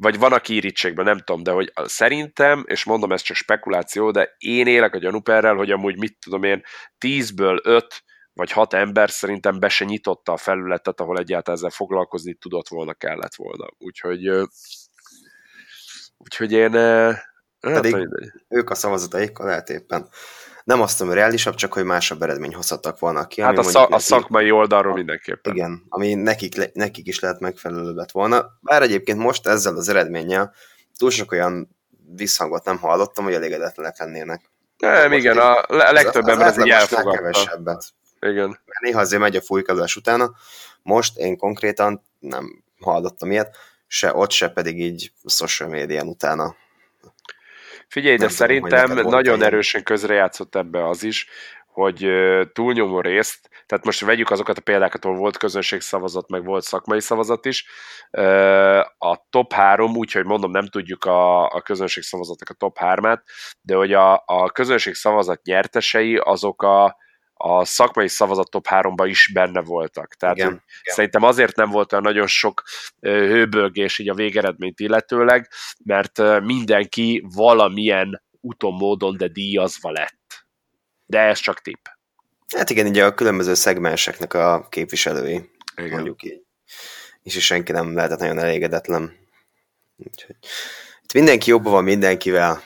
vagy van, aki irítségben, nem tudom, de hogy szerintem, és mondom, ez csak spekuláció, de én élek a gyanúperrel, hogy amúgy mit tudom én, tízből öt vagy hat ember szerintem be se nyitotta a felületet, ahol egyáltalán ezzel foglalkozni tudott volna, kellett volna. Úgyhogy úgyhogy én Pedig hát, ők a szavazataikkal lehet éppen nem azt mondom, reálisabb, csak hogy másabb eredmény hozhattak volna ki. Hát a, szak, a szakmai oldalról mindenképpen. Igen, ami nekik, nekik is lehet megfelelő lett volna. Bár egyébként most ezzel az eredménnyel túl sok olyan visszhangot nem hallottam, hogy elégedetlenek lennének. Nem, igen, a legtöbb ember ez így elfogadta. kevesebbet. Igen. Mert néha azért megy a fújkadás utána. Most én konkrétan nem hallottam ilyet, se ott, se pedig így social médián utána Figyelj, de nem szerintem tudom, nagyon erősen közrejátszott ebbe az is, hogy túlnyomó részt, tehát most vegyük azokat a példákat, ahol volt közönségszavazat, meg volt szakmai szavazat is, a top 3, úgyhogy mondom, nem tudjuk a, a közönségszavazatnak a top 3-át, de hogy a, a közönségszavazat nyertesei azok a, a szakmai szavazat top 3-ban is benne voltak. Tehát igen, igen. szerintem azért nem volt olyan nagyon sok hőbölgés így a végeredményt illetőleg, mert mindenki valamilyen úton, módon, de díjazva lett. De ez csak tipp. Hát igen, ugye a különböző szegmenseknek a képviselői, igen. mondjuk így. És is senki nem lehetett nagyon elégedetlen. Úgyhogy itt mindenki jobban van mindenkivel.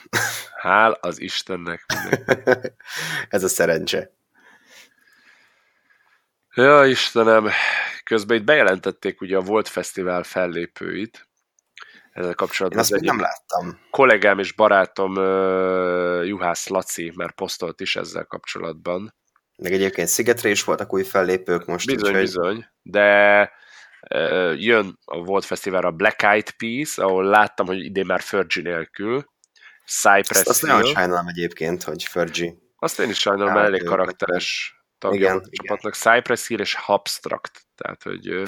Hál az Istennek. [LAUGHS] Ez a szerencse. Ja, Istenem, közben itt bejelentették ugye a Volt Fesztivál fellépőit. ezzel kapcsolatban. Én azt nem láttam. Kollégám és barátom uh, Juhász Laci már posztolt is ezzel kapcsolatban. Meg egyébként Szigetre is voltak új fellépők most. Bizony, úgyhogy... bizony, de uh, jön a Volt Fesztiválra Black Eyed Peas, ahol láttam, hogy idén már Fergie nélkül. Cypress Azt, azt nagyon sajnálom egyébként, hogy Fergie. Azt én is sajnálom, mert elég karakteres tagja igen, a csapatnak. Cypress Hill és Abstract. Tehát, hogy...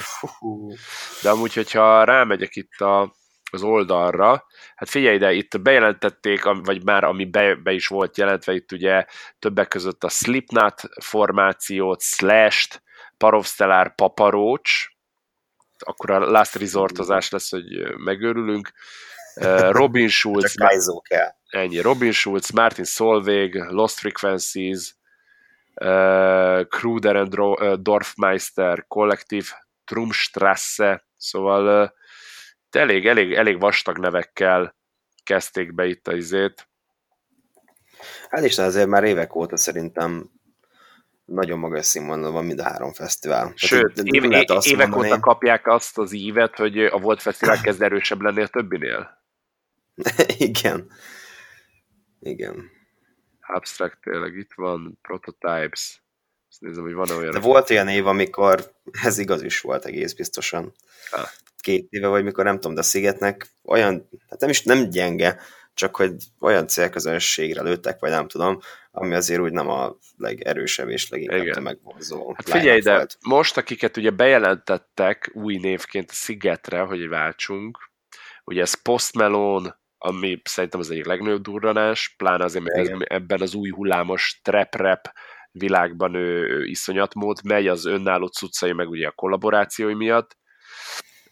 De amúgy, hogyha rámegyek itt a, az oldalra, hát figyelj ide, itt bejelentették, vagy már ami be, be is volt jelentve, itt ugye többek között a Slipknot formációt, Slash-t, Parovstellar Paparocs, akkor a Last Resortozás lesz, hogy megőrülünk. Robin [LAUGHS] Schulz, kell. ennyi, Robin Schulz, Martin Solveig, Lost Frequencies, uh, Kruder and Dorfmeister, Kollektív, Trumstrasse, szóval uh, elég, elég, elég vastag nevekkel kezdték be itt a izét. Hát is azért már évek óta szerintem nagyon magas színvonalon van mind a három fesztivál. Sőt, Tehát, éve, é, évek mondani... óta kapják azt az ívet, hogy a Volt Fesztivál kezd erősebb lenni a többinél. [LAUGHS] Igen. Igen. Abstract tényleg itt van, Prototypes. Azt nézem, hogy van olyan... De volt olyan év, amikor ez igaz is volt egész biztosan. Ha. Két éve, vagy mikor nem tudom, de a Szigetnek olyan, hát nem is nem gyenge, csak hogy olyan célközönségre lőttek, vagy nem tudom, ami azért úgy nem a legerősebb és leginkább megvonzó. Hát figyelj, de volt. most, akiket ugye bejelentettek új névként a Szigetre, hogy váltsunk, ugye ez Post Malone, ami szerintem az egyik legnagyobb durranás, pláne azért, mert ez, ebben az új hullámos trap-rap világban ő, ő iszonyat mód megy, az önálló cuccai, meg ugye a kollaborációi miatt.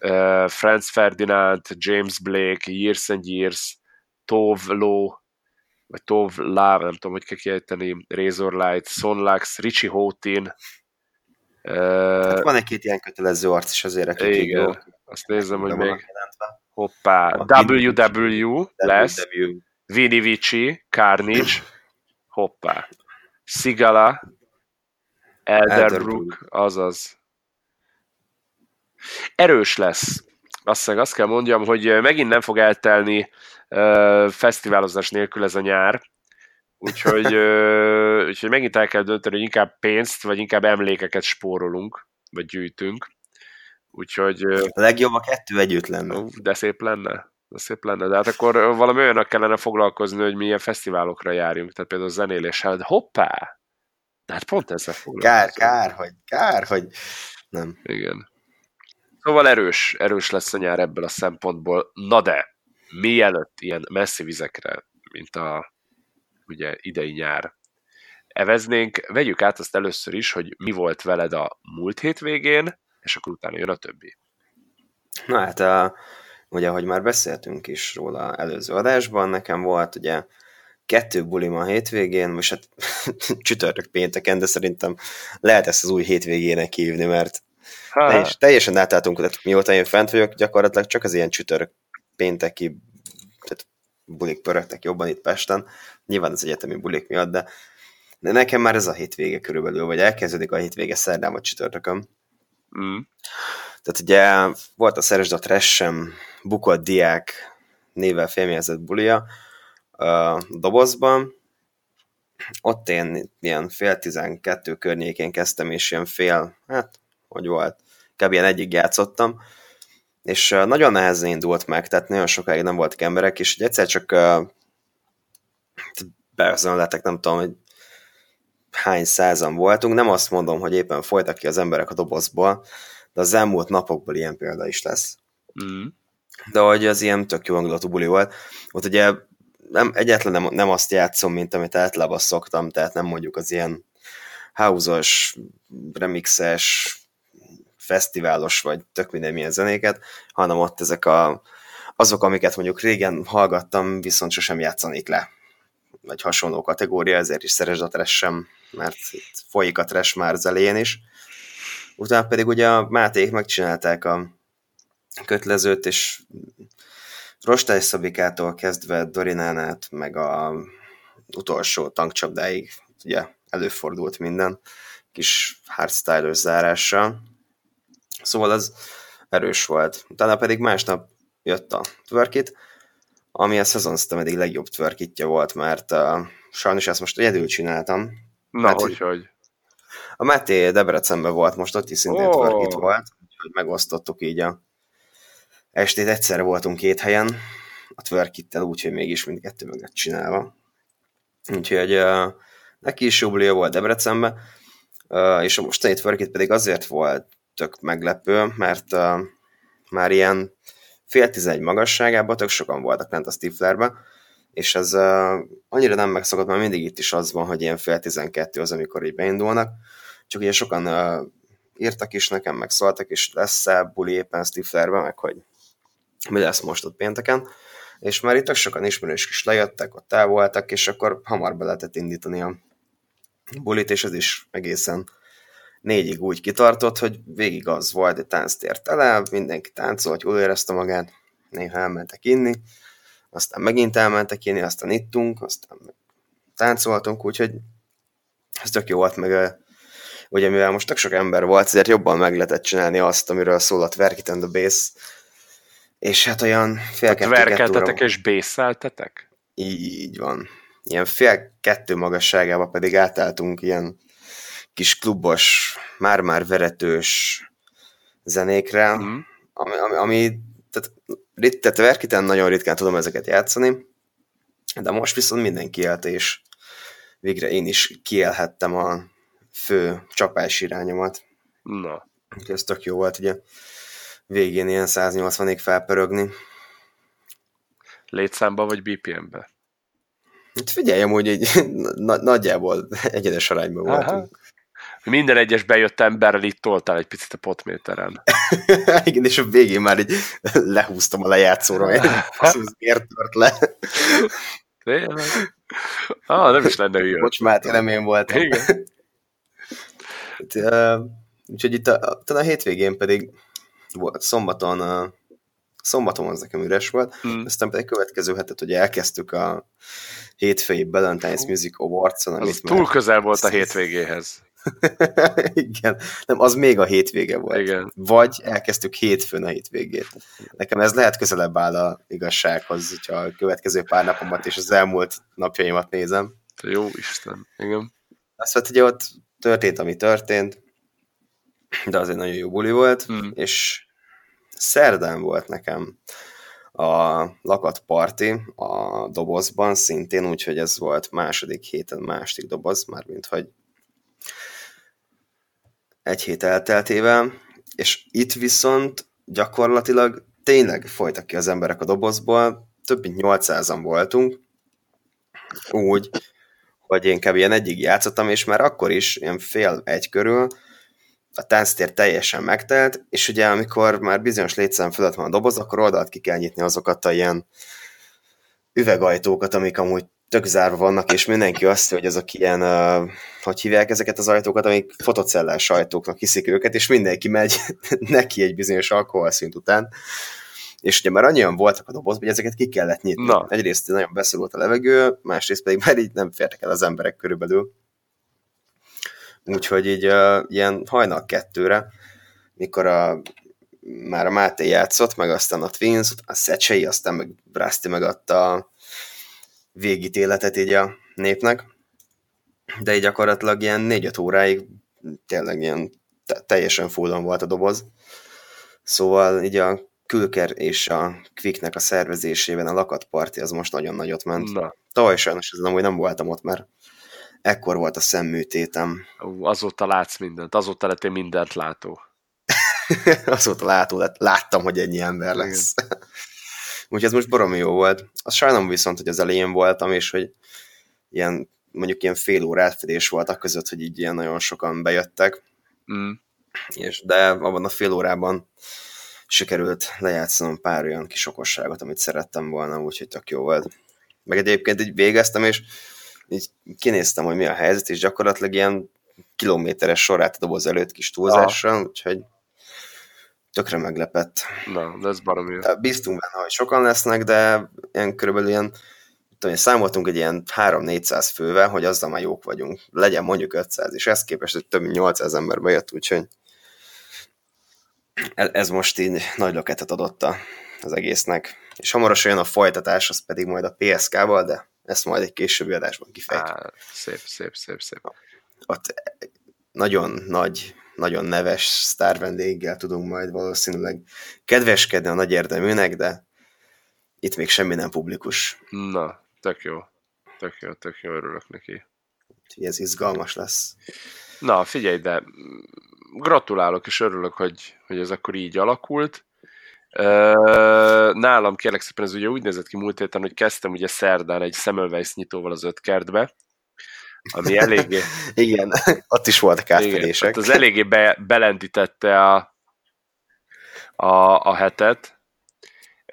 Uh, Franz Ferdinand, James Blake, Years and Years, Tov Lo, vagy Tov La, nem tudom, hogy kell kiejteni, Razor Light, Sonlax, Richie Houghton. Uh, hát van egy-két ilyen kötelező arc is azért, akik igen, jó. azt nézem, hogy még... Jelentve. Hoppá, WW lesz, Vini Vici, Carnage, hoppá, Sigala, Elderbrook, azaz. Erős lesz. Azt, azt kell mondjam, hogy megint nem fog eltelni uh, fesztiválozás nélkül ez a nyár, úgyhogy, uh, úgyhogy megint el kell dönteni, hogy inkább pénzt, vagy inkább emlékeket spórolunk, vagy gyűjtünk. Úgyhogy... A legjobb a kettő együtt lenne. De szép lenne. De szép lenne. De hát akkor valami olyannak kellene foglalkozni, hogy milyen fesztiválokra járjunk, tehát például zenéléssel. De hoppá! De hát pont ezzel foglalkozunk. Kár, kár, hogy, kár, hogy nem. Igen. Szóval erős, erős lesz a nyár ebből a szempontból. Na de, mielőtt ilyen messzi vizekre, mint a ugye idei nyár eveznénk, vegyük át azt először is, hogy mi volt veled a múlt hétvégén, és akkor utána jön a többi. Na hát, a, ugye, ahogy már beszéltünk is róla előző adásban, nekem volt ugye kettő bulim a hétvégén, most hát [LAUGHS] csütörtök pénteken, de szerintem lehet ezt az új hétvégének hívni, mert teljes, teljesen átálltunk, tehát mióta én fent vagyok, gyakorlatilag csak az ilyen csütörtök pénteki tehát bulik pörögtek jobban itt Pesten, nyilván az egyetemi bulik miatt, de, de nekem már ez a hétvége körülbelül, vagy elkezdődik a hétvége szerdán vagy csütörtökön. Mm. Tehát ugye volt a Szeresd a Tressem bukott diák névvel fémjelzett bulia a dobozban, ott én ilyen fél tizenkettő környékén kezdtem, és ilyen fél, hát, hogy volt, kb. ilyen egyig játszottam, és nagyon nehezen indult meg, tehát nagyon sokáig nem voltak emberek, és egyszer csak beözönletek, nem tudom, hogy hány százan voltunk, nem azt mondom, hogy éppen folytak ki az emberek a dobozból, de az elmúlt napokból ilyen példa is lesz. Mm. De hogy az ilyen tök jó hangulatú buli volt. Ott ugye nem, egyetlen nem, nem azt játszom, mint amit általában szoktam, tehát nem mondjuk az ilyen house remixes, fesztiválos, vagy tök minden milyen zenéket, hanem ott ezek a, azok, amiket mondjuk régen hallgattam, viszont sosem játszanék le. Vagy hasonló kategória, ezért is szeresd a sem mert itt folyik a trash már az elején is. Utána pedig ugye a Máték megcsinálták a kötlezőt, és Rostály Szabikától kezdve Dorinánát, meg a utolsó tankcsapdáig ugye előfordult minden kis hardstyle zárással. Szóval az erős volt. Utána pedig másnap jött a twerkit, ami a szezon eddig legjobb twerkitja volt, mert uh, sajnos ezt most egyedül csináltam. Na, hát, hogy, hogy? A Máté Debrecenben volt most, ott is szintén oh. twerkit volt, úgyhogy megosztottuk így a estét, egyszerre voltunk két helyen, a twerkittel, úgyhogy mégis mindkettő meg csinálva. Úgyhogy uh, neki is jó volt Debrecenben, uh, és a mostani twerkit pedig azért volt tök meglepő, mert uh, már ilyen fél tizenegy magasságában tök sokan voltak lent a Stiflerben, és ez uh, annyira nem megszokott, mert mindig itt is az van, hogy ilyen fél tizenkettő az, amikor így beindulnak, csak ugye sokan uh, írtak is nekem, meg szóltak, és lesz-e buli éppen Stiflerben, meg hogy mi lesz most ott pénteken, és már itt sokan ismerős is lejöttek, ott el voltak, és akkor hamar be lehetett indítani a bulit, és ez is egészen négyig úgy kitartott, hogy végig az volt, hogy tánctér tele, mindenki táncolt, jól érezte magát, néha elmentek inni, aztán megint elmentek inni, aztán ittunk, aztán táncoltunk, úgyhogy ez tök jó volt, meg ugye mivel most tök sok ember volt, ezért jobban meg lehetett csinálni azt, amiről szól a Twerk and the Bass, és hát olyan fél kettő, Verkeltetek és bészeltetek? Így van. Ilyen fél kettő magasságába pedig átálltunk ilyen kis klubos, már-már veretős zenékre, mm. ami, ami, ami tehát, rit, tehát verkiten nagyon ritkán tudom ezeket játszani, de most viszont mindenki élte, és végre én is kielhettem a fő csapás irányomat. Na. Ez tök jó volt, ugye végén ilyen 180-ig felpörögni. Létszámba vagy BPM-be? Hát figyelj, amúgy egy, [LAUGHS] na, nagyjából egyenes arányban voltunk. Minden egyes bejött emberrel itt toltál egy picit a potméteren. [LAUGHS] Igen, és a végén már így lehúztam a lejátszóra, hogy miért tört le. Tényleg? Ah, nem is lenne hülye. Bocs, Máté, nem én voltam. Igen. [LAUGHS] Hát, úgyhogy itt a, a, a hétvégén pedig volt szombaton, a, szombaton az nekem üres volt, hmm. aztán pedig következő hetet, hogy elkezdtük a hétfői Valentine's Music Awards-on. Az túl közel volt a hétvégéhez. [LAUGHS] Igen, nem, az még a hétvége volt. Igen. Vagy elkezdtük hétfőn a hétvégét. Nekem ez lehet közelebb áll a igazsághoz, hogyha a következő pár napomat és az elmúlt napjaimat nézem. Jó Isten, igen. Azt volt, hogy ott történt, ami történt, de az egy nagyon jó buli volt, mm. és szerdán volt nekem a lakat parti a dobozban, szintén úgy, hogy ez volt második héten második doboz, mármint hogy egy hét elteltével, és itt viszont gyakorlatilag tényleg folytak ki az emberek a dobozból, több mint 800-an voltunk, úgy, hogy én kb. ilyen egyig játszottam, és már akkor is, ilyen fél egy körül, a tánctér teljesen megtelt, és ugye amikor már bizonyos létszám fölött van a doboz, akkor oldalt ki kell nyitni azokat a ilyen üvegajtókat, amik amúgy tök zárva vannak, és mindenki azt hogy azok ilyen, uh, hogy hívják ezeket az ajtókat, amik fotocellás ajtóknak hiszik őket, és mindenki megy [LAUGHS] neki egy bizonyos alkoholszint után. És ugye már annyian voltak a dobozban, hogy ezeket ki kellett nyitni. Na. Egyrészt nagyon beszorult a levegő, másrészt pedig már így nem fértek el az emberek körülbelül. Úgyhogy így uh, ilyen hajnal kettőre, mikor a, már a Máté játszott, meg aztán a Twins, a Szecsei, aztán meg Brasti megadta a végítéletet így a népnek, de így gyakorlatilag ilyen négy-öt óráig tényleg ilyen teljesen fullon volt a doboz. Szóval így a Külker és a Quicknek a szervezésében a lakatparti az most nagyon nagyot ment. Na. Tavaly sajnos ez amúgy nem voltam ott, mert ekkor volt a szemműtétem. Azóta látsz mindent, azóta lettél mindent látó. [LAUGHS] azóta látó lett, láttam, hogy ennyi ember lesz. Úgyhogy ez most baromi jó volt. Az sajnálom viszont, hogy az elején voltam, és hogy ilyen, mondjuk ilyen fél óra átfedés volt a között, hogy így ilyen nagyon sokan bejöttek. Mm. És, de abban a fél órában sikerült lejátszanom pár olyan kis okosságot, amit szerettem volna, úgyhogy tök jó volt. Meg egyébként így végeztem, és így kinéztem, hogy mi a helyzet, és gyakorlatilag ilyen kilométeres sorát a doboz előtt kis túlzással, úgyhogy tökre meglepett. Na, de ez baromi. Bíztunk benne, hogy sokan lesznek, de ilyen körülbelül ilyen tudom, számoltunk egy ilyen 3-400 fővel, hogy azzal már jók vagyunk. Legyen mondjuk 500, és ezt képest, hogy több mint 800 ember bejött, úgyhogy ez most így nagy löketet adott az egésznek. És hamarosan jön a folytatás, az pedig majd a PSK-val, de ezt majd egy későbbi adásban kifejtjük. Á, szép, szép, szép, szép. Ott nagyon nagy, nagyon neves sztár vendéggel tudunk majd valószínűleg kedveskedni a nagy érdeműnek, de itt még semmi nem publikus. Na, tök jó. Tök jó, tök jó, örülök neki. Úgyhogy ez izgalmas lesz. Na, figyelj, de gratulálok, és örülök, hogy, hogy ez akkor így alakult. Nálam kérlek szépen ez ugye úgy nézett ki múlt héten, hogy kezdtem ugye szerdán egy Semmelweis nyitóval az öt kertbe, ami eléggé... [LAUGHS] Igen, ott is voltak átfedések. Igen, az eléggé be, belendítette a, a, a hetet.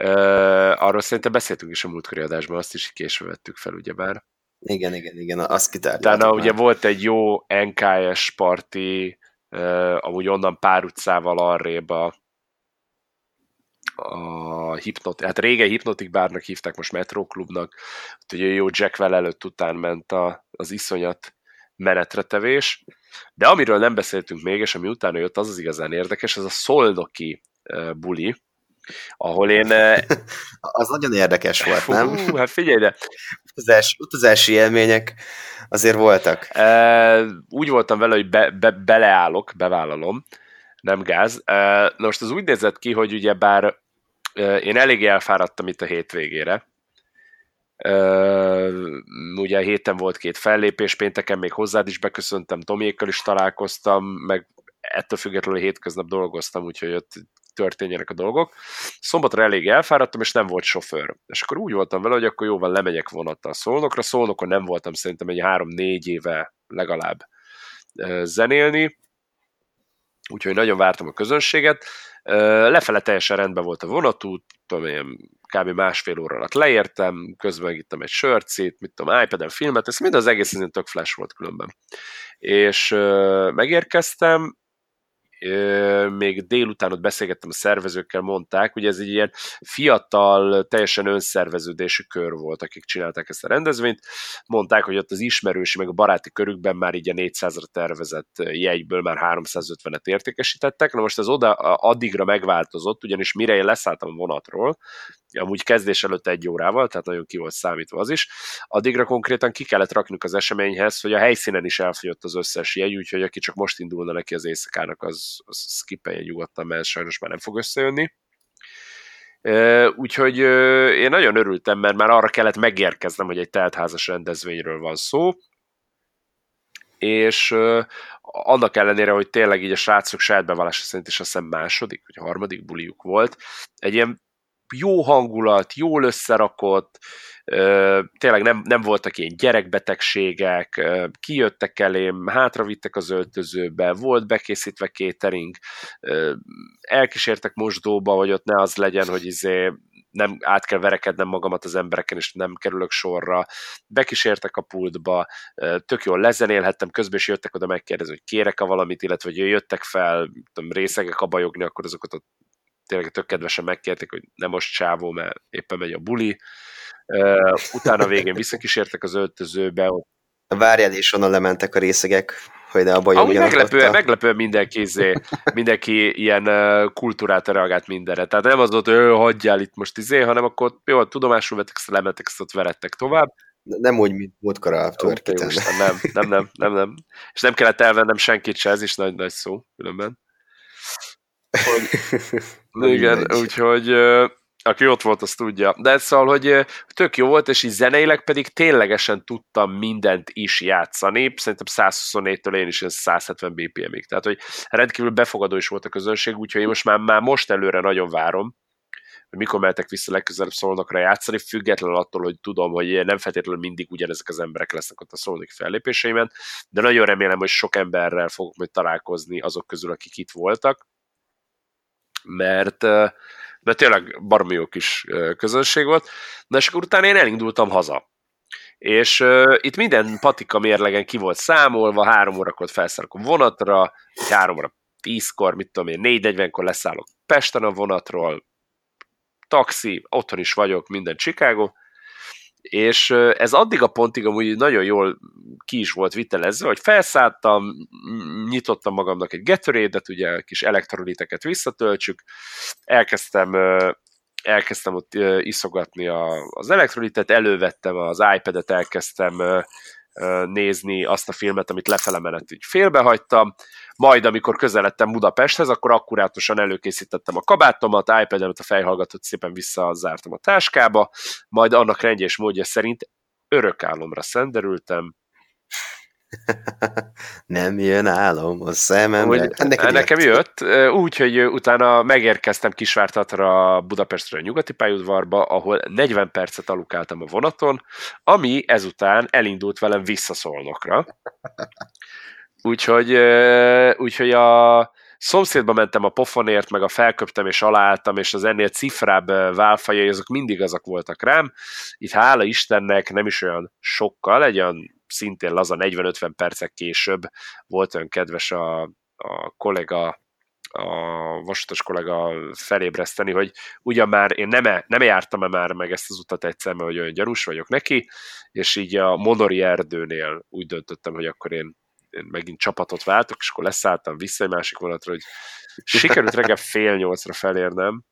Uh, arról szerintem beszéltünk is a múltkori adásban, azt is később vettük fel, ugyebár. Igen, igen, igen, azt kitárgyaltuk. Utána ugye volt egy jó NKS parti, uh, amúgy onnan pár utcával arrébb a, a hipnot, hát régen hipnotik bárnak hívták, most Metroklubnak, ugye jó Jackwell előtt után ment a, az iszonyat menetretevés, de amiről nem beszéltünk még, és ami utána jött, az az igazán érdekes, ez a szolnoki buli, ahol én... [LAUGHS] az nagyon érdekes volt, Fú, nem? Hát figyelj, de... Utazás, utazási élmények azért voltak. úgy voltam vele, hogy be, be, beleállok, bevállalom, nem gáz. na most az úgy nézett ki, hogy ugye bár én elég elfáradtam itt a hétvégére, ugye héten volt két fellépés, pénteken még hozzád is beköszöntem, Tomiékkal is találkoztam, meg ettől függetlenül hétköznap dolgoztam, úgyhogy ott történjenek a dolgok. Szombatra elég elfáradtam, és nem volt sofőr. És akkor úgy voltam vele, hogy akkor jóval lemegyek vonattal Szolnokra. Szolnokon nem voltam szerintem egy három-négy éve legalább zenélni, úgyhogy nagyon vártam a közönséget. Lefele teljesen rendben volt a vonatút, tudom én, kb. másfél óra alatt leértem, közben megittem egy sörcét, mit tudom, iPad-en filmet, ez mind az egész tök flash volt különben. És megérkeztem, még délután ott beszélgettem a szervezőkkel, mondták, hogy ez egy ilyen fiatal, teljesen önszerveződésű kör volt, akik csinálták ezt a rendezvényt. Mondták, hogy ott az ismerősi, meg a baráti körükben már így a 400-ra tervezett jegyből már 350-et értékesítettek. Na most ez oda addigra megváltozott, ugyanis mire én leszálltam a vonatról, amúgy kezdés előtt egy órával, tehát nagyon ki volt számítva az is. Addigra konkrétan ki kellett raknunk az eseményhez, hogy a helyszínen is elfogyott az összes jegy, úgyhogy aki csak most indulna neki az éjszakának, az, az skippelje nyugodtan, mert sajnos már nem fog összejönni. Úgyhogy én nagyon örültem, mert már arra kellett megérkeznem, hogy egy teltházas rendezvényről van szó, és annak ellenére, hogy tényleg így a srácok saját bevallása szerint is azt hiszem második, vagy harmadik buliuk volt, egy ilyen jó hangulat, jól összerakott, tényleg nem, nem voltak ilyen gyerekbetegségek, kijöttek elém, hátravittek az öltözőbe, volt bekészítve catering, elkísértek mosdóba, hogy ott ne az legyen, hogy izé nem át kell verekednem magamat az embereken, és nem kerülök sorra. Bekísértek a pultba, tök jól lezenélhettem, közben is jöttek oda megkérdezni, hogy kérek-e valamit, illetve hogy jöttek fel, tudom, részegek abajogni, akkor azokat ott tényleg tök kedvesen megkérték, hogy nem most csávó, mert éppen megy a buli. Uh, utána végén visszakísértek az öltözőbe. Várjál, és onnan lementek a részegek, hogy ne a bajom meglepően, meglepően mindenki, izé, mindenki ilyen kultúrát reagált mindenre. Tehát nem az volt, hogy hagyjál itt most izé, hanem akkor jó, tudomásul vettek, ezt lementek, ott verettek tovább. Nem úgy, mint múltkor a törkiten. Nem, nem, nem, nem, nem. És nem kellett elvennem senkit se, ez is nagy, nagy szó különben. Hogy, [LAUGHS] igen, úgyhogy aki ott volt, azt tudja. De szóval, hogy tök jó volt, és így zeneileg pedig ténylegesen tudtam mindent is játszani. Szerintem 124-től én is 170 BPM-ig. Tehát, hogy rendkívül befogadó is volt a közönség, úgyhogy én most már, már most előre nagyon várom, hogy mikor mehetek vissza legközelebb szolnokra játszani, függetlenül attól, hogy tudom, hogy nem feltétlenül mindig ugyanezek az emberek lesznek ott a szolnok fellépéseimen, de nagyon remélem, hogy sok emberrel fogok majd találkozni azok közül, akik itt voltak, mert, mert tényleg baromi jó kis közönség volt. Na és akkor utána én elindultam haza. És uh, itt minden patika mérlegen ki volt számolva, három órakor felszállok a vonatra, három óra tízkor, mit tudom én, 4.40-kor leszállok Pesten a vonatról, taxi, otthon is vagyok, minden Chicago, és ez addig a pontig amúgy nagyon jól ki is volt vitelezve, hogy felszálltam, nyitottam magamnak egy gatorade ugye kis elektroliteket visszatöltsük, elkezdtem elkezdtem ott iszogatni az elektrolitet, elővettem az iPad-et, elkezdtem nézni azt a filmet, amit lefele menet így félbehagytam, majd amikor közeledtem Budapesthez, akkor akkurátusan előkészítettem a kabátomat, iPad-emet, a fejhallgatót szépen visszazártam a táskába, majd annak rendje és módja szerint örök álomra szenderültem, [LAUGHS] nem jön álom a szemembe. Nekem, nekem jött, úgy, hogy utána megérkeztem Kisvártatra Budapestről a nyugati pályaudvarba, ahol 40 percet alukáltam a vonaton, ami ezután elindult velem visszaszolnokra. Úgyhogy, úgyhogy a szomszédba mentem a pofonért, meg a felköptem és alálltam, és az ennél cifrább válfajai, azok mindig azok voltak rám. Itt hála Istennek nem is olyan sokkal, egy olyan szintén laza 40-50 percek később volt olyan kedves a, a kollega, a vasutas kollega felébreszteni, hogy ugyan már én nem, -e, nem jártam-e már meg ezt az utat egyszer, mert hogy olyan gyanús vagyok neki, és így a Monori erdőnél úgy döntöttem, hogy akkor én, én megint csapatot váltok, és akkor leszálltam vissza egy másik vonatra, hogy sikerült reggel fél nyolcra felérnem,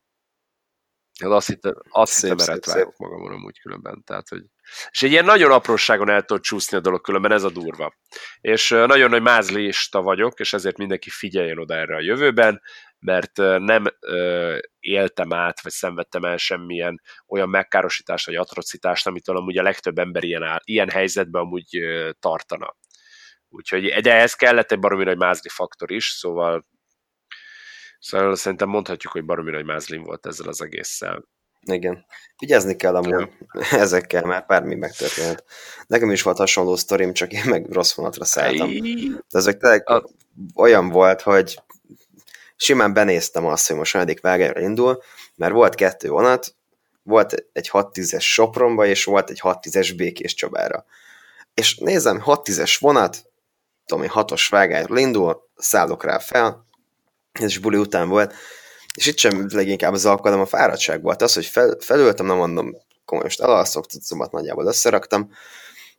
Hát azt hittem, azt szép, hittem szép, szép. magamon amúgy különben. Tehát, hogy... És egy ilyen nagyon apróságon el tudod csúszni a dolog különben, ez a durva. És nagyon nagy mázlista vagyok, és ezért mindenki figyeljen oda erre a jövőben, mert nem ö, éltem át, vagy szenvedtem el semmilyen olyan megkárosítást, vagy atrocitást, amitől amúgy a legtöbb ember ilyen, áll, ilyen helyzetben amúgy ö, tartana. Úgyhogy, de ehhez kellett egy baromi nagy mázli faktor is, szóval Szóval szerintem mondhatjuk, hogy baromi nagy mázlim volt ezzel az egésszel. Igen. Vigyázni kell amúgy ja. [LAUGHS] ezekkel, mert bármi megtörténhet. Nekem is volt hasonló sztorim, csak én meg rossz vonatra szálltam. De ezek tényleg a... olyan volt, hogy simán benéztem azt, hogy most negyedik vágányra indul, mert volt kettő vonat, volt egy 6-10-es Sopronba, és volt egy 6-10-es Békés Csabára. És nézem, 6-10-es vonat, tudom én, 6-os vágányra indul, szállok rá fel, ez is buli után volt, és itt sem leginkább az alkalom a fáradtság volt. Az, hogy fel, felültem, nem mondom, akkor most elalszok, tudomat nagyjából összeraktam,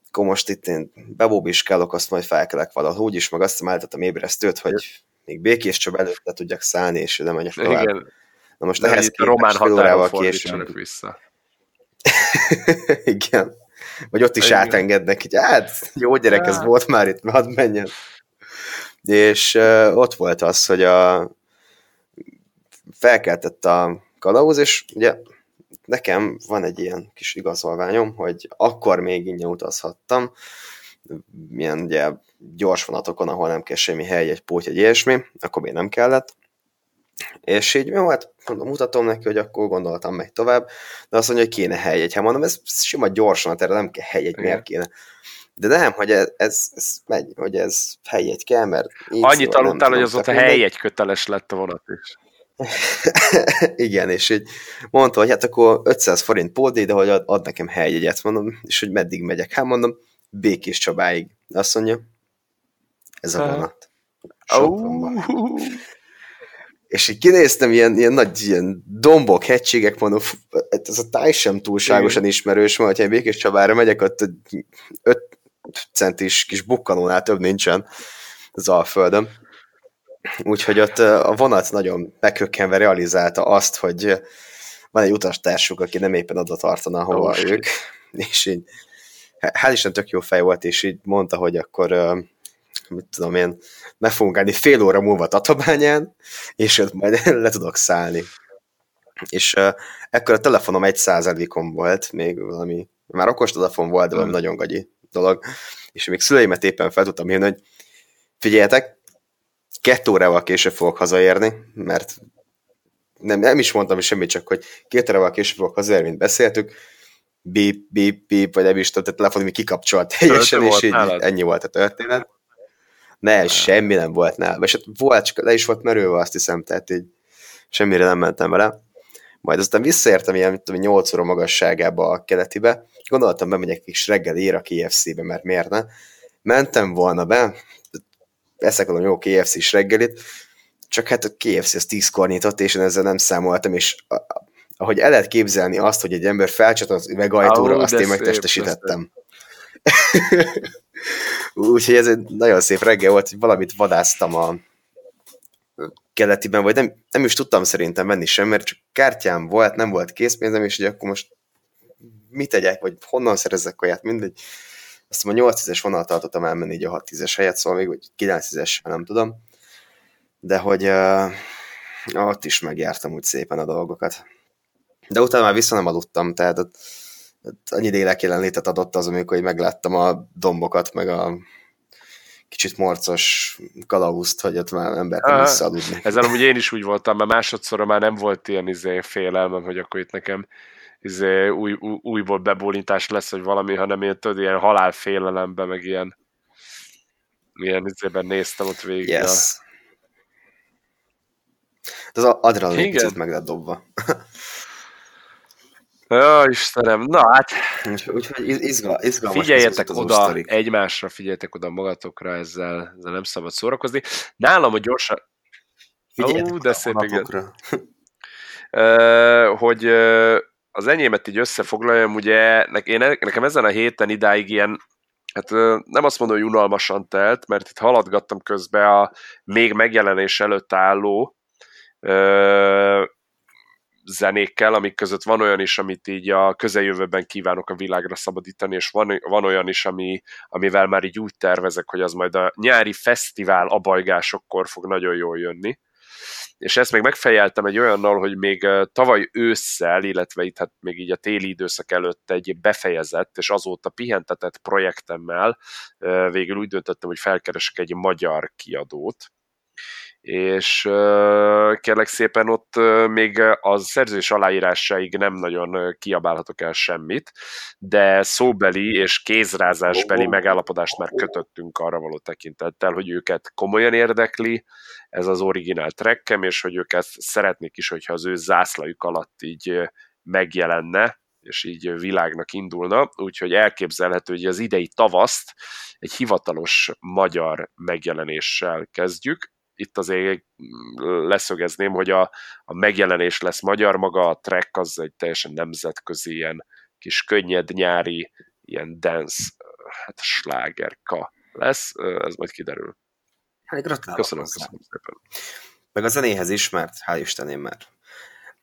akkor most itt én bebóbiskálok, azt majd felkelek valahol, úgyis meg azt állítottam ébresztőt, hogy még békés csak előtt le tudjak szállni, és nem megyek tovább. Igen. Na most De ehhez a román határról később. vissza. [LAUGHS] Igen. Vagy ott is Igen. átengednek, hogy hát jó gyerek, ez volt már itt, hadd menjen és ott volt az, hogy a felkeltett a kalauz, és ugye nekem van egy ilyen kis igazolványom, hogy akkor még ingyen utazhattam, milyen ugye gyors vonatokon, ahol nem kell semmi hely, egy pót, egy ilyesmi, akkor még nem kellett. És így, jó, hát mondom, mutatom neki, hogy akkor gondoltam meg tovább, de azt mondja, hogy kéne hely egy. Hát mondom, ez sima gyorsan, erre nem kell hely egy, miért kéne. De nem, hogy ez, ez, ez megy, hogy ez helyjegy kell, mert... Annyit aludtál, hogy az ott a helyjegy köteles lett a vonat is. [LAUGHS] Igen, és így mondta, hogy hát akkor 500 forint pódi, de hogy ad, ad nekem helyjegyet, mondom, és hogy meddig megyek. Hát mondom, Békés Csabáig. Azt mondja, ez a vonat. Oh. És így kinéztem, ilyen, ilyen nagy ilyen dombok, hegységek, mondom, ez a táj sem túlságosan ismerős, mert ha Békés Csabára megyek, ott 5 centis kis bukkanónál több nincsen az Alföldön. Úgyhogy ott a vonat nagyon meghökkenve realizálta azt, hogy van egy utastársuk, aki nem éppen oda tartana, hova oh, ők, és így hál' Isten tök jó fej volt, és így mondta, hogy akkor mit tudom én, meg fogunk állni fél óra múlva Tatabányán, és ott majd [LAUGHS] le tudok szállni. És uh, ekkor a telefonom egy százalékon volt, még valami, már okos telefon volt, de valami mm. nagyon gagyi dolog, és még szüleimet éppen fel tudtam írni, hogy figyeljetek, kettő órával később fogok hazaérni, mert nem, nem is mondtam semmit, csak hogy két órával később fogok hazaérni, mint beszéltük, bip, bip, bip, vagy nem is tudom, a telefon mi kikapcsolt teljesen, és így ennyi volt a történet. Ne, ah. semmi nem volt nála. És hát volt, csak le is volt merülve, azt hiszem, tehát így semmire nem mentem vele. Majd aztán visszaértem ilyen, mit tudom, 8 óra magasságába a keletibe, gondoltam, bemegyek kis reggel a KFC-be, mert miért ne? Mentem volna be, eszek a jó KFC-s reggelit, csak hát a KFC az 10-kor nyitott, és én ezzel nem számoltam, és ahogy el lehet képzelni azt, hogy egy ember felcsat az üvegajtóra, azt én megtestesítettem. [LAUGHS] Úgyhogy ez egy nagyon szép reggel volt, hogy valamit vadáztam a keletiben, vagy nem, nem is tudtam szerintem menni sem, mert csak kártyám volt, nem volt készpénzem, és hogy akkor most mit tegyek, vagy honnan szerezzek kaját, mindegy. Azt mondom, a 8 10-es vonal tartottam elmenni így a 6 10-es helyet, szóval még vagy 9 10-es, nem tudom. De hogy uh, ott is megjártam úgy szépen a dolgokat. De utána már vissza nem aludtam, tehát ott, ott annyi délek jelenlétet adott az, amikor megláttam a dombokat, meg a kicsit morcos kalauzt, hogy ott már ember nem visszaaludni. Ezzel amúgy én is úgy voltam, mert másodszorra már nem volt ilyen izé, félelmem, hogy akkor itt nekem izé, új, új, újból bebólintás lesz, vagy valami, hanem én tudod, ilyen halálfélelemben, meg ilyen ilyen izében néztem ott végig. Yes. A... Az adrenalin picit meg lett dobva. [LAUGHS] Ja, Istenem, na hát... Úgyhogy izgal, izgalmas. Figyeljetek oda sztorik. egymásra, figyeljetek oda magatokra, ezzel, ezzel nem szabad szórakozni. Nálam, hogy gyorsan... Figyeljetek Ó, de szép, igen. uh, hogy uh, az enyémet így összefoglaljam, ugye én, nekem ezen a héten idáig ilyen hát nem azt mondom, hogy unalmasan telt, mert itt haladgattam közbe a még megjelenés előtt álló zenékkel, amik között van olyan is, amit így a közeljövőben kívánok a világra szabadítani, és van, van olyan is, ami, amivel már így úgy tervezek, hogy az majd a nyári fesztivál abajgásokkor fog nagyon jól jönni. És ezt még megfejeltem egy olyannal, hogy még tavaly ősszel, illetve itt hát még így a téli időszak előtt egy befejezett, és azóta pihentetett projektemmel végül úgy döntöttem, hogy felkeresek egy magyar kiadót, és kérlek szépen ott még a szerzős aláírásaig nem nagyon kiabálhatok el semmit, de szóbeli és kézrázásbeli megállapodást már kötöttünk arra való tekintettel, hogy őket komolyan érdekli, ez az originál trekkem, és hogy őket szeretnék is, hogyha az ő zászlajuk alatt így megjelenne, és így világnak indulna, úgyhogy elképzelhető, hogy az idei tavaszt egy hivatalos magyar megjelenéssel kezdjük, itt azért leszögezném, hogy a, a megjelenés lesz magyar, maga a track az egy teljesen nemzetközi ilyen kis könnyed nyári ilyen dance, hát slágerka lesz, ez majd kiderül. Hát gratulálok. Köszönöm, köszönöm szépen. Meg a zenéhez is, mert hál' Isteném már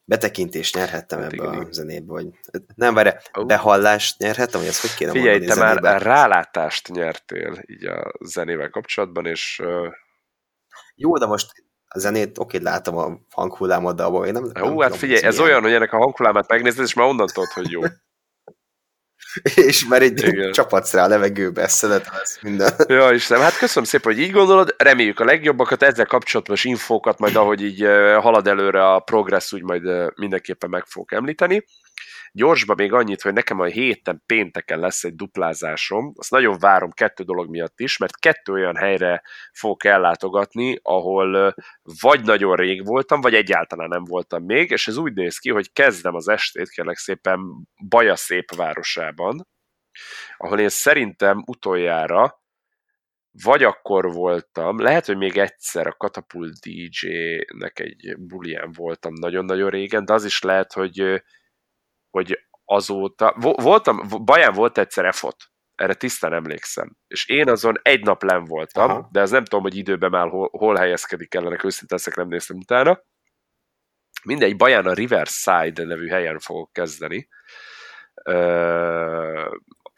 betekintést nyerhettem hát ebbe igen. a zenébe, vagy nem, várj, oh. behallást nyerhettem, hogy ezt hogy kéne Figyelj, te zenébe? már rálátást nyertél így a zenével kapcsolatban, és jó, de most a zenét, oké, látom a hanghullámot, de abban én nem... Hú, nem hát figyelj, ez olyan, hogy ennek a hanghullámát megnézed, és már onnan tudod, hogy jó. [LAUGHS] és már egy Igen. csapatsz rá a levegőbe, szeretem ezt minden. [LAUGHS] Ja, Istenem, hát köszönöm szépen, hogy így gondolod, reméljük a legjobbakat, ezzel kapcsolatos infókat majd, ahogy így eh, halad előre a progress, úgy majd eh, mindenképpen meg fogok említeni. Gyorsba még annyit, hogy nekem a héten pénteken lesz egy duplázásom, azt nagyon várom kettő dolog miatt is, mert kettő olyan helyre fogok ellátogatni, ahol vagy nagyon rég voltam, vagy egyáltalán nem voltam még, és ez úgy néz ki, hogy kezdem az estét, kérlek szépen, Baja szép városában, ahol én szerintem utoljára vagy akkor voltam, lehet, hogy még egyszer a Katapult DJ-nek egy bulián voltam nagyon-nagyon régen, de az is lehet, hogy hogy azóta, voltam, baján volt egyszer EFOT, erre tisztán emlékszem. És én azon egy nap len voltam, Aha. de ez nem tudom, hogy időben már hol, hol helyezkedik ellenek, őszintén ezek nem néztem utána. Mindegy, Baján a Riverside nevű helyen fogok kezdeni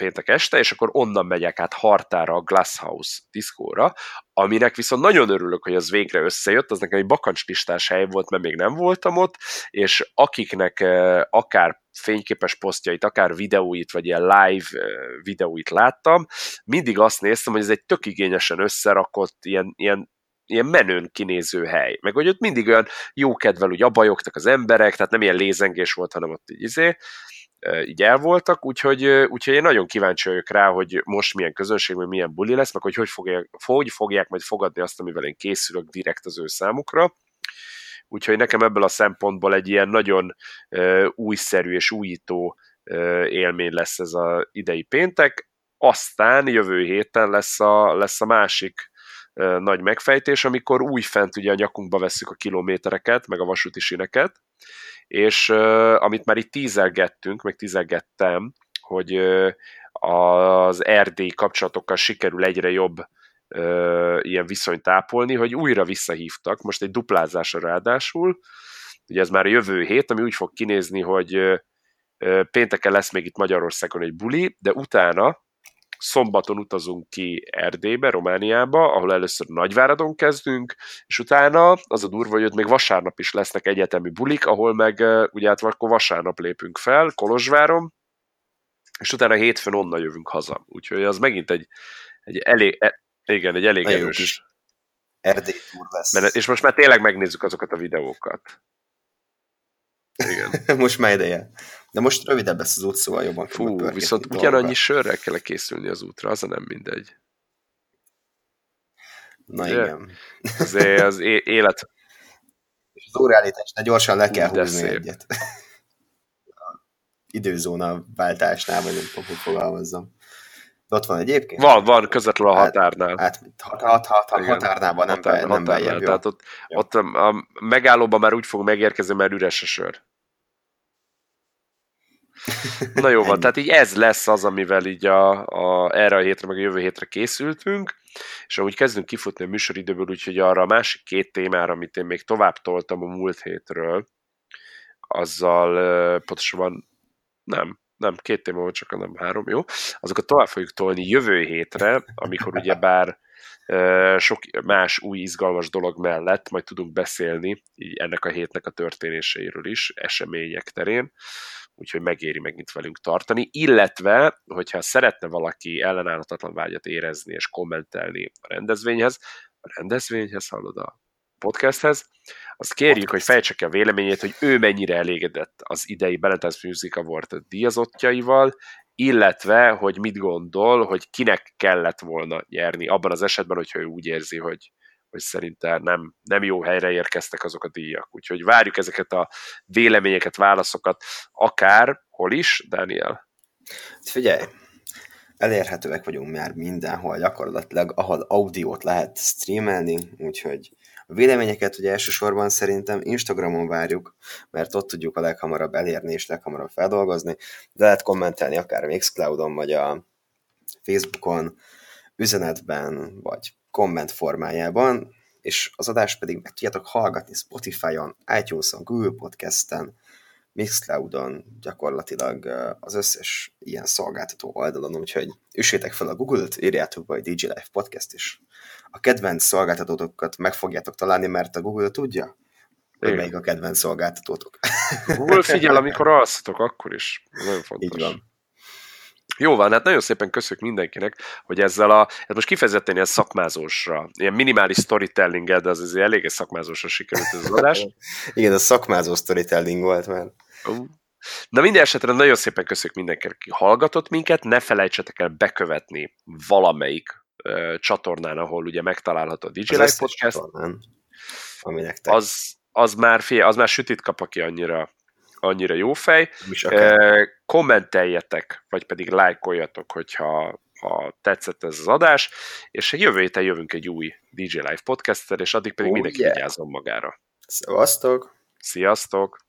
péntek este, és akkor onnan megyek át Hartára a Glasshouse diszkóra, aminek viszont nagyon örülök, hogy az végre összejött, az nekem egy bakancslistás hely volt, mert még nem voltam ott, és akiknek eh, akár fényképes posztjait, akár videóit, vagy ilyen live eh, videóit láttam, mindig azt néztem, hogy ez egy tök igényesen összerakott, ilyen, ilyen ilyen menőn kinéző hely. Meg hogy ott mindig olyan jó kedvel úgy abajogtak az emberek, tehát nem ilyen lézengés volt, hanem ott így izé, így el voltak, úgyhogy, úgyhogy én nagyon kíváncsi vagyok rá, hogy most milyen közönség, vagy milyen buli lesz, meg hogy hogy fogják, hogy fogják majd fogadni azt, amivel én készülök direkt az ő számukra. Úgyhogy nekem ebből a szempontból egy ilyen nagyon uh, újszerű és újító uh, élmény lesz ez az idei péntek. Aztán jövő héten lesz a, lesz a másik nagy megfejtés, amikor újfent ugye a nyakunkba vesszük a kilométereket, meg a vasúti sineket, és uh, amit már itt tízelgettünk, meg tízelgettem, hogy uh, az erdély kapcsolatokkal sikerül egyre jobb ö, ilyen viszonyt ápolni, hogy újra visszahívtak, most egy duplázásra ráadásul, ugye ez már a jövő hét, ami úgy fog kinézni, hogy pénteken lesz még itt Magyarországon egy buli, de utána szombaton utazunk ki Erdélybe, Romániába, ahol először Nagyváradon kezdünk, és utána az a durva, hogy ott még vasárnap is lesznek egyetemi bulik, ahol meg ugye hát akkor vasárnap lépünk fel, Kolozsváron, és utána hétfőn onnan jövünk haza. Úgyhogy az megint egy, egy elég, e, igen, egy elég Nagyon erős. Erdély túr lesz. Mert, és most már tényleg megnézzük azokat a videókat. Igen. [LAUGHS] most már ideje. De most rövidebb lesz az út, szóval jobban Fú, viszont ugyanannyi sörrel kell készülni az útra, az nem mindegy. Na De, igen. Azért az élet... És az órállításnál gyorsan le kell húzni szép. egyet. [LAUGHS] időzóna váltásnál, vagy nem tudom, hogy fogalmazzam. De ott van egyébként? Van, van, közvetlenül a határnál. Hát, hat, hat, hat, hat, határnában nem, határ, nem beljebb. Tehát ott, ott a megállóban már úgy fog megérkezni, mert üres a sör. Na jó van, tehát így ez lesz az, amivel így a, a, erre a hétre, meg a jövő hétre készültünk, és ahogy kezdünk kifutni a műsoridőből, úgyhogy arra a másik két témára, amit én még tovább toltam a múlt hétről, azzal pontosabban nem, nem, két téma van, csak nem három, jó? Azokat tovább fogjuk tolni jövő hétre, amikor ugye bár sok más új izgalmas dolog mellett majd tudunk beszélni így ennek a hétnek a történéseiről is, események terén, úgyhogy megéri megint velünk tartani, illetve, hogyha szeretne valaki ellenállhatatlan vágyat érezni és kommentelni a rendezvényhez, a rendezvényhez hallod a podcasthez, azt kérjük, Podcast. hogy fejtse ki a véleményét, hogy ő mennyire elégedett az idei Balance Music Award díjazottjaival, illetve, hogy mit gondol, hogy kinek kellett volna nyerni abban az esetben, hogyha ő úgy érzi, hogy, hogy szerintem nem, nem jó helyre érkeztek azok a díjak. Úgyhogy várjuk ezeket a véleményeket, válaszokat, akár hol is, Daniel? Figyelj, elérhetőek vagyunk már mindenhol, gyakorlatilag, ahol audiót lehet streamelni, úgyhogy a véleményeket ugye elsősorban szerintem Instagramon várjuk, mert ott tudjuk a leghamarabb elérni és leghamarabb feldolgozni, de lehet kommentelni akár a Mixcloudon, vagy a Facebookon, üzenetben, vagy komment formájában, és az adást pedig meg tudjátok hallgatni Spotify-on, iTunes-on, Google Podcast-en, Mixcloudon, gyakorlatilag az összes ilyen szolgáltató oldalon, úgyhogy üssétek fel a Google-t, írjátok be a DJ Life Podcast is. A kedvenc szolgáltatótokat meg fogjátok találni, mert a Google tudja, hogy melyik a kedvenc szolgáltatótok. Google figyel, [LAUGHS] amikor alszatok, akkor is. Nagyon fontos. Így van. Jó van, hát nagyon szépen köszönjük mindenkinek, hogy ezzel a, hát most kifejezetten ilyen szakmázósra, ilyen minimális storytelling de az azért eléggé szakmázósra sikerült ez az adás. [LAUGHS] Igen, a szakmázó storytelling volt már. Na minden esetre nagyon szépen köszönjük mindenkinek, aki hallgatott minket, ne felejtsetek el bekövetni valamelyik uh, csatornán, ahol ugye megtalálható a DJ Live Podcast. Csatornán, ami Az, az már, fél, az már sütit kap, aki annyira annyira jó fej. Kommenteljetek, vagy pedig lájkoljatok, hogyha ha tetszett ez az adás, és jövő héten jövünk egy új DJ Live podcasttel, és addig pedig oh, mindenki yeah. vigyázzon magára. Szevasztok! Sziasztok!